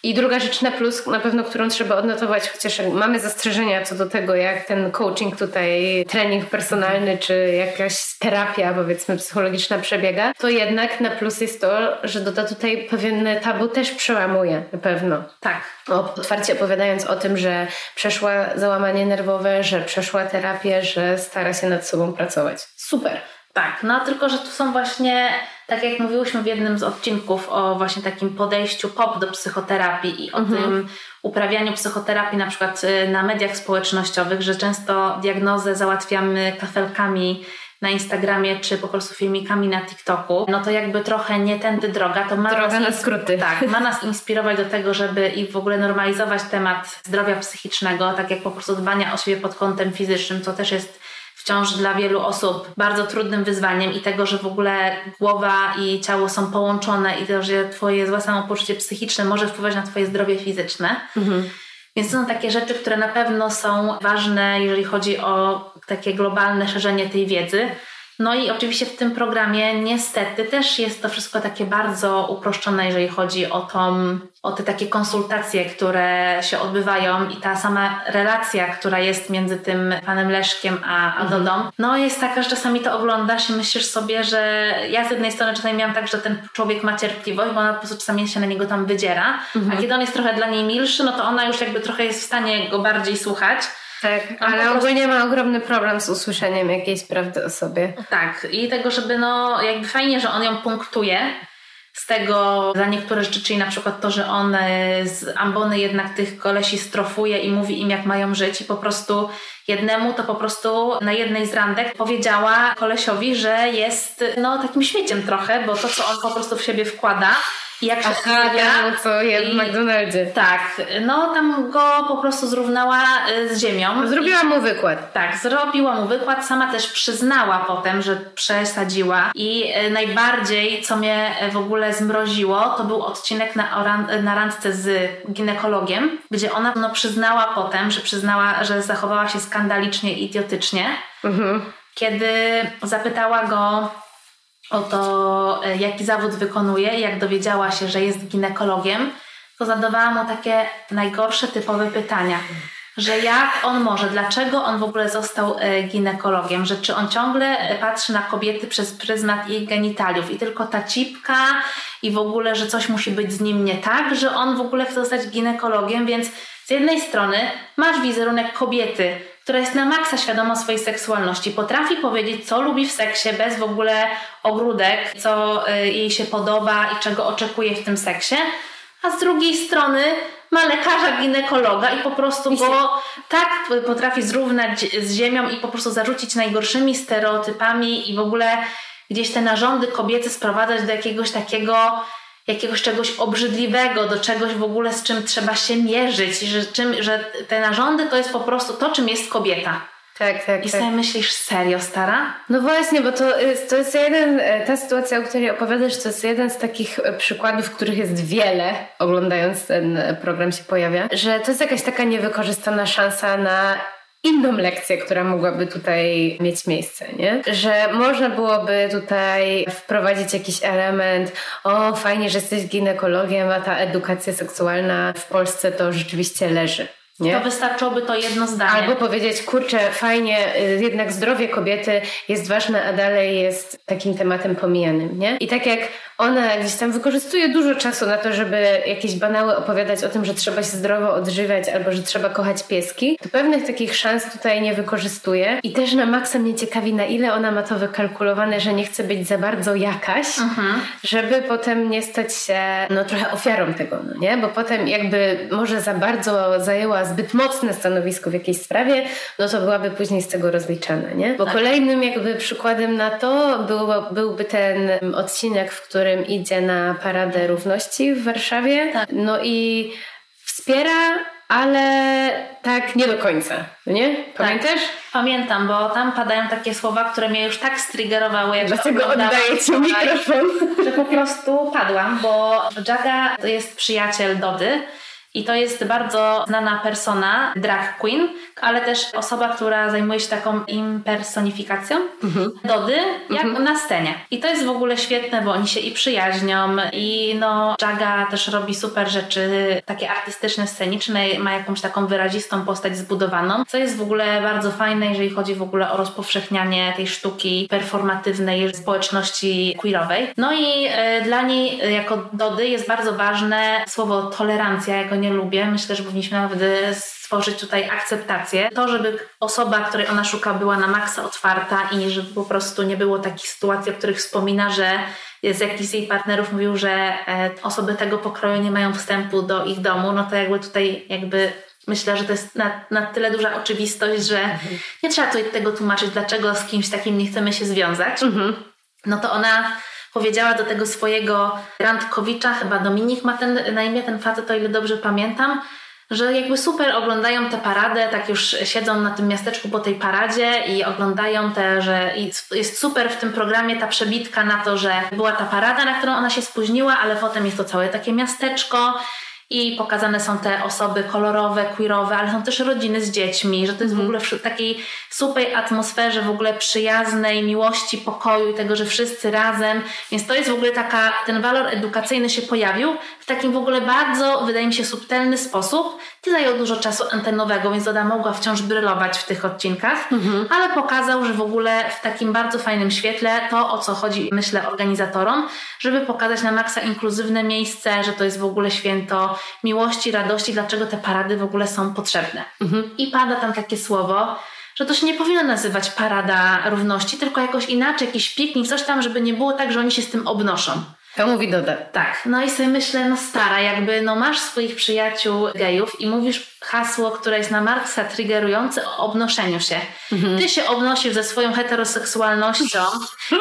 I druga rzecz na plus, na pewno, którą trzeba odnotować, chociaż mamy zastrzeżenia co do tego, jak ten coaching tutaj, trening personalny, czy jakaś terapia, powiedzmy, psychologiczna przebiega, to jednak na plus jest to, że Doda tutaj pewien tabu też przełamuje, na pewno. Tak. O, otwarcie opowiadając o tym, że przeszła załamanie nerwowe, że przeszła terapię, że stara się nad sobą pracować. Super. Tak, no tylko, że tu są właśnie, tak jak mówiłyśmy w jednym z odcinków o właśnie takim podejściu pop do psychoterapii i o tym uprawianiu psychoterapii na przykład y, na mediach społecznościowych, że często diagnozę załatwiamy kafelkami na Instagramie czy po prostu filmikami na TikToku, no to jakby trochę nie tędy droga, to ma Droga nas na skróty. Tak, ma nas [laughs] inspirować do tego, żeby i w ogóle normalizować temat zdrowia psychicznego, tak jak po prostu dbania o siebie pod kątem fizycznym, co też jest wciąż dla wielu osób bardzo trudnym wyzwaniem i tego, że w ogóle głowa i ciało są połączone i to, że twoje złe samopoczucie psychiczne może wpływać na twoje zdrowie fizyczne. Więc to są takie rzeczy, które na pewno są ważne, jeżeli chodzi o takie globalne szerzenie tej wiedzy. No i oczywiście w tym programie niestety też jest to wszystko takie bardzo uproszczone, jeżeli chodzi o, tą, o te takie konsultacje, które się odbywają i ta sama relacja, która jest między tym panem Leszkiem a, a Dodą, no jest taka, że czasami to oglądasz i myślisz sobie, że ja z jednej strony czasami miałam tak, że ten człowiek ma cierpliwość, bo ona po prostu czasami się na niego tam wydziera, a kiedy on jest trochę dla niej milszy, no to ona już jakby trochę jest w stanie go bardziej słuchać. Tak, ale prostu- ogólnie ma ogromny problem z usłyszeniem jakiejś prawdy o sobie. Tak, i tego, żeby no, jakby fajnie, że on ją punktuje z tego za niektóre rzeczy, czyli na przykład to, że on e, z ambony jednak tych kolesi strofuje i mówi im, jak mają żyć i po prostu jednemu to po prostu na jednej z randek powiedziała kolesiowi, że jest no takim śmieciem trochę, bo to, co on po prostu w siebie wkłada i jak się Aha, co je w McDonaldzie. Tak, no tam go po prostu zrównała e, z ziemią. Zrobiła mu wykład. Tak, zrobiła mu wykład, sama też przyznała potem, że przesadziła i e, najbardziej, co mnie w ogóle zmroziło, to był odcinek na, oran- na randce z ginekologiem, gdzie ona no, przyznała potem, że przyznała, że zachowała się skandalicznie idiotycznie, Mhm. kiedy zapytała go o to, e, jaki zawód wykonuje jak dowiedziała się, że jest ginekologiem, to zadawała mu takie najgorsze typowe pytania. Że jak on może, dlaczego on w ogóle został e, ginekologiem, że czy on ciągle e, patrzy na kobiety przez pryzmat ich genitaliów? I tylko ta cipka i w ogóle, że coś musi być z nim nie tak, że on w ogóle chce zostać ginekologiem, więc z jednej strony masz wizerunek kobiety, która jest na maksa świadoma swojej seksualności, potrafi powiedzieć, co lubi w seksie bez w ogóle ogródek, co y, jej się podoba i czego oczekuje w tym seksie, a z drugiej strony ma lekarza ginekologa i po prostu go tak potrafi zrównać z ziemią i po prostu zarzucić najgorszymi stereotypami i w ogóle gdzieś te narządy kobiece sprowadzać do jakiegoś takiego jakiegoś czegoś obrzydliwego, do czegoś w ogóle z czym trzeba się mierzyć, że, czym, że te narządy to jest po prostu to, czym jest kobieta. Tak, tak, I tak. sobie myślisz, serio, stara? No właśnie, bo to jest, to jest jeden, e, ta sytuacja, o której opowiadasz, to jest jeden z takich e, przykładów, których jest wiele, oglądając ten e, program się pojawia, że to jest jakaś taka niewykorzystana szansa na inną lekcję, która mogłaby tutaj mieć miejsce, nie? Że można byłoby tutaj wprowadzić jakiś element, o fajnie, że jesteś ginekologiem, a ta edukacja seksualna w Polsce to rzeczywiście leży. Nie? To wystarczyłoby to jedno zdanie. Albo powiedzieć, kurczę, fajnie, y, jednak zdrowie kobiety jest ważne, a dalej jest takim tematem pomijanym, nie? I tak jak ona gdzieś tam wykorzystuje dużo czasu na to, żeby jakieś banały opowiadać o tym, że trzeba się zdrowo odżywiać albo że trzeba kochać pieski, to pewnych takich szans tutaj nie wykorzystuje. I też na maksa mnie ciekawi, na ile ona ma to wykalkulowane, że nie chce być za bardzo jakaś, mhm. żeby potem nie stać się no, trochę ofiarą tego, no nie? Bo potem jakby może za bardzo zajęła zbyt mocne stanowisko w jakiejś sprawie, no to byłaby później z tego rozliczana, nie? Bo tak. kolejnym jakby przykładem na to był, byłby ten odcinek, w którym idzie na Paradę Równości w Warszawie. Tak. No i wspiera ale tak nie do końca, no nie? Pamiętasz? Tak, pamiętam, bo tam padają takie słowa, które mnie już tak striggerowały. Jak Dlatego oddaję Ci mikrofon. Że po prostu padłam, bo Jaga to jest przyjaciel Dody i to jest bardzo znana persona, drag queen, ale też osoba, która zajmuje się taką impersonifikacją mhm. Dody, jak mhm. na scenie. I to jest w ogóle świetne, bo oni się i przyjaźnią i no Jaga też robi super rzeczy, takie artystyczne, sceniczne, ma jakąś taką wyrazistą postać zbudowaną, co jest w ogóle bardzo fajne, jeżeli chodzi w ogóle o rozpowszechnianie tej sztuki performatywnej społeczności queerowej. No i y, dla niej y, jako Dody jest bardzo ważne słowo tolerancja, jako nie nie lubię. Myślę, że powinniśmy nawet stworzyć tutaj akceptację. To, żeby osoba, której ona szuka, była na maksa otwarta i żeby po prostu nie było takich sytuacji, o których wspomina, że z jakiś z jej partnerów mówił, że e, osoby tego pokroju nie mają wstępu do ich domu, no to jakby tutaj jakby myślę, że to jest na, na tyle duża oczywistość, że mhm. nie trzeba tutaj tego tłumaczyć, dlaczego z kimś takim nie chcemy się związać. Mhm. No to ona powiedziała do tego swojego randkowicza, chyba Dominik ma ten, na imię ten facet, o ile dobrze pamiętam, że jakby super oglądają tę paradę, tak już siedzą na tym miasteczku po tej paradzie i oglądają te, że jest super w tym programie ta przebitka na to, że była ta parada, na którą ona się spóźniła, ale potem jest to całe takie miasteczko i pokazane są te osoby kolorowe, queerowe, ale są też rodziny z dziećmi, że to jest w mhm. ogóle w takiej super atmosferze w ogóle przyjaznej, miłości, pokoju i tego, że wszyscy razem, więc to jest w ogóle taka, ten walor edukacyjny się pojawił w takim w ogóle bardzo, wydaje mi się, subtelny sposób. Nie zajął dużo czasu antenowego, więc Oda mogła wciąż brylować w tych odcinkach, mm-hmm. ale pokazał, że w ogóle w takim bardzo fajnym świetle to, o co chodzi, myślę, organizatorom, żeby pokazać na maksa inkluzywne miejsce, że to jest w ogóle święto miłości, radości, dlaczego te parady w ogóle są potrzebne. Mhm. I pada tam takie słowo, że to się nie powinno nazywać parada równości, tylko jakoś inaczej, jakiś piknik, coś tam, żeby nie było tak, że oni się z tym obnoszą. To mówi Doda. Tak. No i sobie myślę, no stara, jakby no masz swoich przyjaciół gejów i mówisz hasło, które jest na Marksa triggerujące o obnoszeniu się. Mhm. Ty się obnosisz ze swoją heteroseksualnością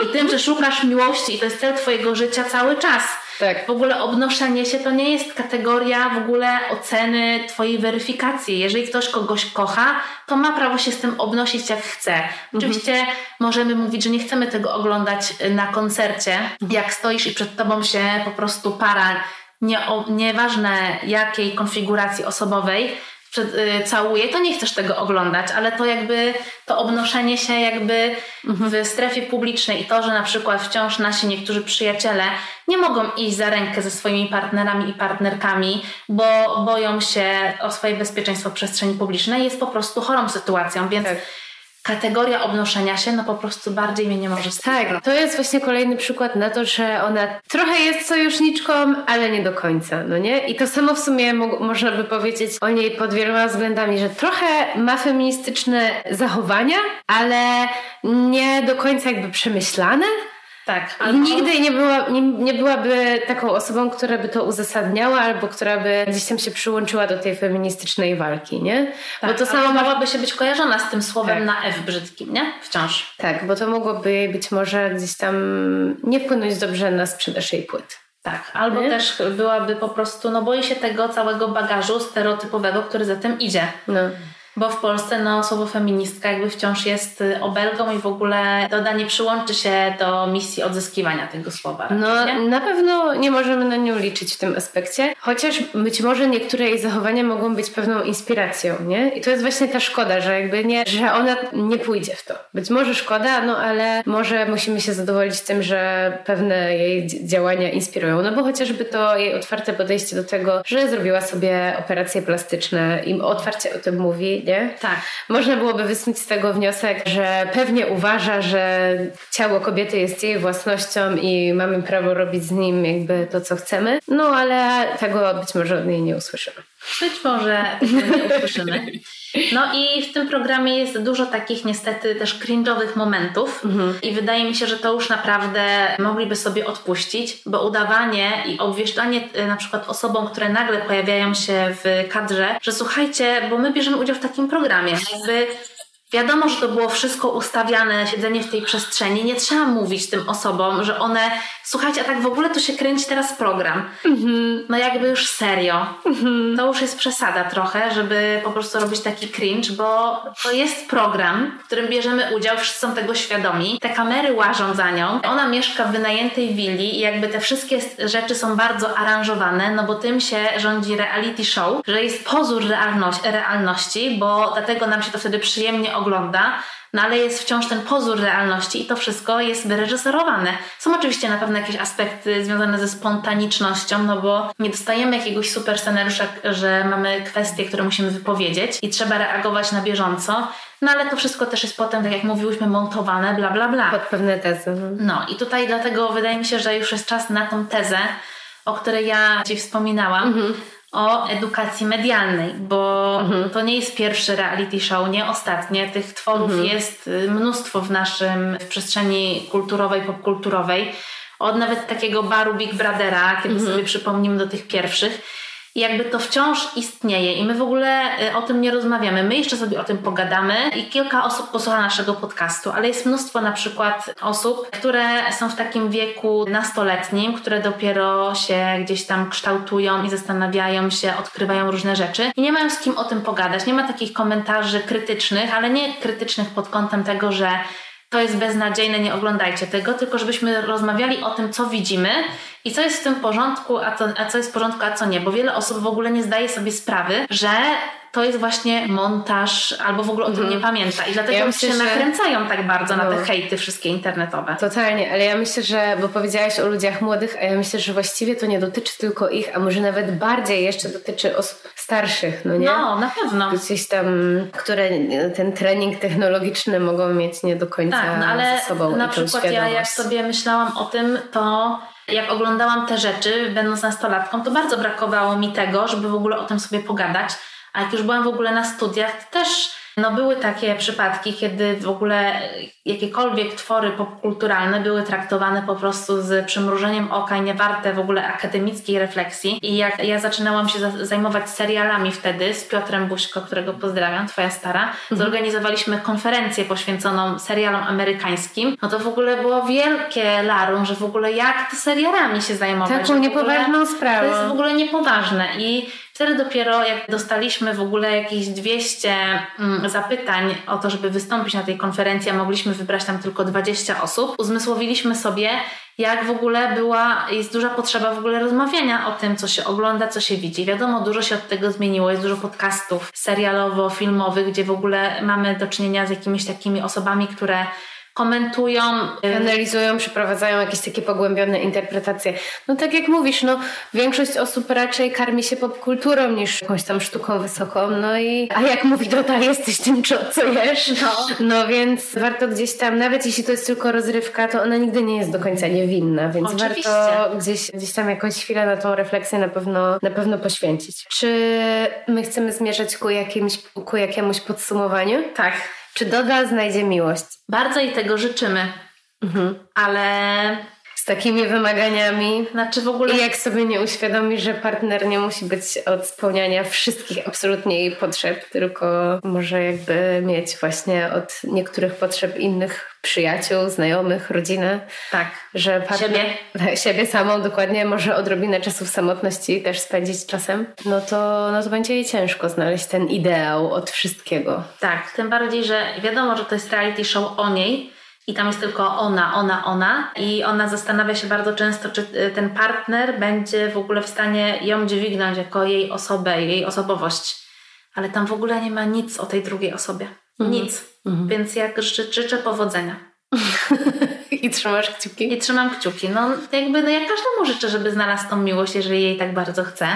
i tym, że szukasz miłości i to jest cel twojego życia cały czas. Tak. W ogóle obnoszenie się to nie jest kategoria w ogóle oceny twojej weryfikacji. Jeżeli ktoś kogoś kocha, to ma prawo się z tym obnosić jak chce. Mhm. Oczywiście możemy mówić, że nie chcemy tego oglądać na koncercie, mhm. jak stoisz i przed tobą się po prostu para, nie, nieważne jakiej konfiguracji osobowej, całuje, to nie chcesz tego oglądać, ale to jakby to obnoszenie się jakby w strefie publicznej i to, że na przykład wciąż nasi niektórzy przyjaciele nie mogą iść za rękę ze swoimi partnerami i partnerkami, bo boją się o swoje bezpieczeństwo w przestrzeni publicznej, jest po prostu chorą sytuacją, więc tak kategoria obnoszenia się, no po prostu bardziej mnie nie może stać. Tak, to jest właśnie kolejny przykład na to, że ona trochę jest sojuszniczką, ale nie do końca, no nie? I to samo w sumie mo można by powiedzieć o niej pod wieloma względami, że trochę ma feministyczne zachowania, ale nie do końca jakby przemyślane. Tak. Albo... Nigdy nie, była, nie, nie byłaby taką osobą, która by to uzasadniała albo która by gdzieś tam się przyłączyła do tej feministycznej walki, nie? Tak, bo to samo mogłaby się być kojarzona z tym słowem tak. na F brzydkim, nie? Wciąż. Tak, bo to mogłoby jej być może gdzieś tam nie wpłynąć dobrze na sprzedaż jej płyt. Tak, albo nie? też byłaby po prostu, no boi się tego całego bagażu stereotypowego, który za tym idzie. No bo w Polsce no, słowo feministka jakby wciąż jest y, obelgą i w ogóle Doda nie przyłączy się do misji odzyskiwania tego słowa. no nie? na pewno nie możemy na nią liczyć w tym aspekcie, chociaż być może niektóre jej zachowania mogą być pewną inspiracją, nie? I to jest właśnie ta szkoda, że jakby nie, że ona nie pójdzie w to. Być może szkoda, no ale może musimy się zadowolić tym, że pewne jej działania inspirują, no bo chociażby to jej otwarte podejście do tego, że zrobiła sobie operacje plastyczne i otwarcie o tym mówi, nie? Tak. Można byłoby wysnuć z tego wniosek, że pewnie uważa, że ciało kobiety jest jej własnością i mamy prawo robić z nim jakby to, co chcemy. No ale tego być może od niej nie usłyszymy. Być może nie usłyszymy. [laughs] No i w tym programie jest dużo takich niestety też cringe'owych momentów i wydaje mi się, że to już naprawdę mogliby sobie odpuścić, bo udawanie i obwieszczanie y, na przykład osobom, które nagle pojawiają się w kadrze, że słuchajcie, bo my bierzemy udział w takim programie, jakby Wiadomo, że to było wszystko ustawiane, siedzenie w tej przestrzeni. Nie trzeba mówić tym osobom, że one, słuchajcie, a tak w ogóle to się kręci teraz program. No jakby już serio. To już jest przesada trochę, żeby po prostu robić taki cringe, bo to jest program, w którym bierzemy udział, wszyscy są tego świadomi. Te kamery łażą za nią. Ona mieszka w wynajętej willi i jakby te wszystkie rzeczy są bardzo aranżowane, no bo tym się rządzi reality show, że jest pozór realności, realności bo dlatego nam się to wtedy przyjemnie ogląda, no ale jest wciąż ten pozór realności i to wszystko jest wyreżyserowane. Są oczywiście na pewno jakieś aspekty związane ze spontanicznością, no bo nie dostajemy jakiegoś super scenariusza, że mamy kwestie, które musimy wypowiedzieć i trzeba reagować na bieżąco, no ale to wszystko też jest potem, tak jak mówiłyśmy, montowane, bla bla bla. Pod pewne tezy. No i tutaj dlatego wydaje mi się, że już jest czas na tą tezę, o której ja Ci wspominałam. O edukacji medialnej, bo to nie jest pierwszy reality show, nie ostatnie. Tych tworów jest y, mnóstwo w naszym w przestrzeni kulturowej, popkulturowej. Od nawet takiego baru Big Brothera, kiedy sobie przypomnimy do tych pierwszych. Jakby to wciąż istnieje i my w ogóle y, o tym nie rozmawiamy. My jeszcze sobie o tym pogadamy i kilka osób posłucha naszego podcastu, ale jest mnóstwo na przykład osób, które są w takim wieku nastoletnim, które dopiero się gdzieś tam kształtują i zastanawiają się, odkrywają różne rzeczy i nie mają z kim o tym pogadać. Nie ma takich komentarzy krytycznych, ale nie krytycznych pod kątem tego, że to jest beznadziejne, nie oglądajcie tego, tylko żebyśmy rozmawiali o tym, co widzimy i co jest w tym porządku, a co, a co jest w porządku, a co nie. Bo wiele osób w ogóle nie zdaje sobie sprawy, że to jest właśnie montaż, albo w ogóle o tym nie pamięta. I dlatego Ja myślę, się że- nakręcają tak bardzo na No. te hejty wszystkie internetowe. Totalnie, ale ja myślę, że, bo powiedziałaś o ludziach młodych, a ja myślę, że właściwie to nie dotyczy tylko ich, a może nawet bardziej jeszcze dotyczy osób starszych, no nie? No, na pewno. Gdzieś tam, które ten trening technologiczny mogą mieć nie do końca Tak, no ale ze sobą na przykład ja jak sobie myślałam o tym, to jak oglądałam te rzeczy, będąc nastolatką, to bardzo brakowało mi tego, żeby w ogóle o tym sobie pogadać. A jak już byłam w ogóle na studiach, to też no, były takie przypadki, kiedy w ogóle jakiekolwiek twory popkulturalne były traktowane po prostu z przymrużeniem oka i nie warte w ogóle akademickiej refleksji. I jak ja zaczynałam się za- zajmować serialami wtedy z Piotrem Buźko, którego pozdrawiam, twoja stara, zorganizowaliśmy konferencję poświęconą serialom amerykańskim, no to w ogóle było wielkie larum, że w ogóle jak to serialami się zajmować. Taką niepoważną sprawą. To jest w ogóle niepoważne i wtedy dopiero jak dostaliśmy w ogóle jakieś 200 mm, zapytań o to, żeby wystąpić na tej konferencji, a mogliśmy wybrać tam tylko 20 osób, uzmysłowiliśmy sobie, jak w ogóle była, jest duża potrzeba w ogóle rozmawiania o tym, co się ogląda, co się widzi. Wiadomo, dużo się od tego zmieniło, jest dużo podcastów serialowo-filmowych, gdzie w ogóle mamy do czynienia z jakimiś takimi osobami, które komentują y, Analizują, przeprowadzają jakieś takie pogłębione interpretacje. No tak jak mówisz, no większość osób raczej karmi się popkulturą niż jakąś tam sztuką wysoką, no i a jak mówi Dota, [laughs] jesteś tym, co co jesz. No. no więc warto gdzieś tam, nawet jeśli to jest tylko rozrywka, to ona nigdy nie jest do końca niewinna, więc Oczywiście. warto gdzieś, gdzieś tam jakąś chwilę na tą refleksję na pewno, na pewno poświęcić. Czy my chcemy zmierzać ku, jakimś, ku jakiemuś podsumowaniu? tak, Czy Doda znajdzie miłość? bardzo jej tego życzymy, Mhm. ale Z takimi wymaganiami znaczy w ogóle I jak sobie nie uświadomi, że partner nie musi być od spełniania wszystkich absolutnie jej potrzeb, tylko może jakby mieć właśnie od niektórych potrzeb innych przyjaciół, znajomych, rodziny, tak, że partner siebie, [laughs] siebie samą dokładnie może odrobinę czasu w samotności też spędzić czasem, no to, no to będzie jej ciężko znaleźć ten ideał od wszystkiego. tak, tym bardziej, że wiadomo, że to jest reality show o niej i tam jest tylko ona, ona, ona i ona zastanawia się bardzo często, czy y, ten partner będzie w ogóle w stanie ją dźwignąć jako jej osobę, jej osobowość. Ale tam w ogóle nie ma nic o tej drugiej osobie. Nic. Więc jak życzę, życzę powodzenia. [laughs] I trzymasz kciuki? I trzymam kciuki. No jakby no ja każdemu życzę, żeby znalazł tą miłość, jeżeli jej tak bardzo chce.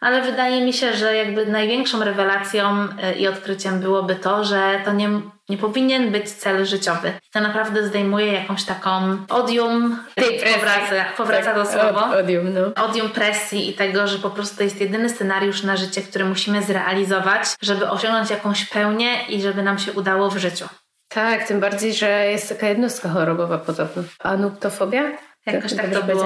Ale wydaje mi się, że jakby największą rewelacją y, i odkryciem byłoby to, że to nie, nie powinien być cel życiowy. To naprawdę zdejmuje jakąś taką odium, Tej powraca, powraca to Tak, słowo, od- Odium, no. odium presji i tego, że po prostu to jest jedyny scenariusz na życie, który musimy zrealizować, żeby osiągnąć jakąś pełnię i żeby nam się udało w życiu. Tak, tym bardziej, że jest taka jednostka chorobowa podobno. Anuptofobia? Jakoś tak dobrze to było.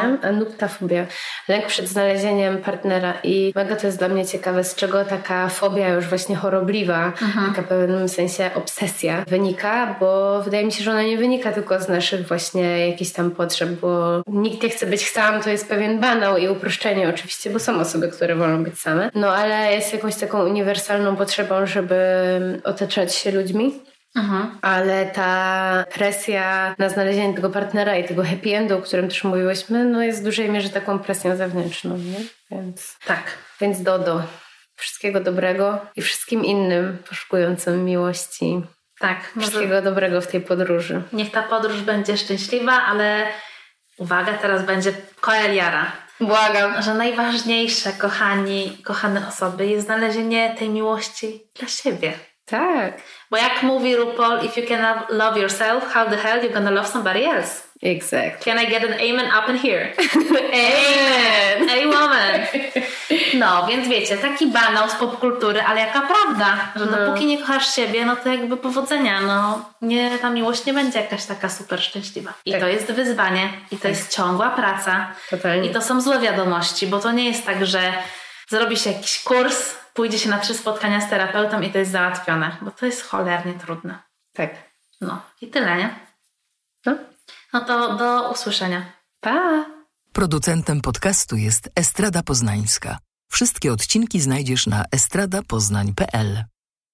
Lęk przed znalezieniem partnera i mega to jest dla mnie ciekawe, z czego taka fobia już właśnie chorobliwa, Mhm. taka w pewnym sensie obsesja wynika, bo wydaje mi się, że ona nie wynika tylko z naszych właśnie jakichś tam potrzeb, bo nikt nie chce być sam, to jest pewien banał i uproszczenie oczywiście, bo są osoby, które wolą być same, no ale jest jakąś taką uniwersalną potrzebą, żeby otaczać się ludźmi Mhm. ale ta presja na znalezienie tego partnera i tego happy endu, o którym też mówiłyśmy, no jest w dużej mierze taką presją zewnętrzną, nie? Więc, Tak. więc Dodo, wszystkiego dobrego i wszystkim innym poszukującym miłości. Tak. Wszystkiego dobrego w tej podróży. niech ta podróż będzie szczęśliwa, ale uwaga, teraz będzie koeliara. Błagam. Że najważniejsze, kochani, kochane osoby, jest znalezienie tej miłości dla siebie. Tak. Bo jak mówi RuPaul, if you cannot love yourself, how the hell you gonna love somebody else? Exact. Can I get an amen up in here? [laughs] amen! A woman! No, więc wiecie, taki banał z popkultury, ale jaka prawda, że No. dopóki nie kochasz siebie, no to jakby powodzenia, no nie, ta miłość nie będzie jakaś taka super szczęśliwa. I Tak. to jest wyzwanie, i to jest ciągła praca. Totalnie. I to są złe wiadomości, bo to nie jest tak, że zrobi się jakiś kurs, pójdzie się na trzy spotkania z terapeutą i to jest załatwione, bo to jest cholernie trudne. Tak. No i tyle, nie? No. No to do usłyszenia. Pa! Producentem podcastu jest Estrada Poznańska. Wszystkie odcinki znajdziesz na estradapoznań.pl.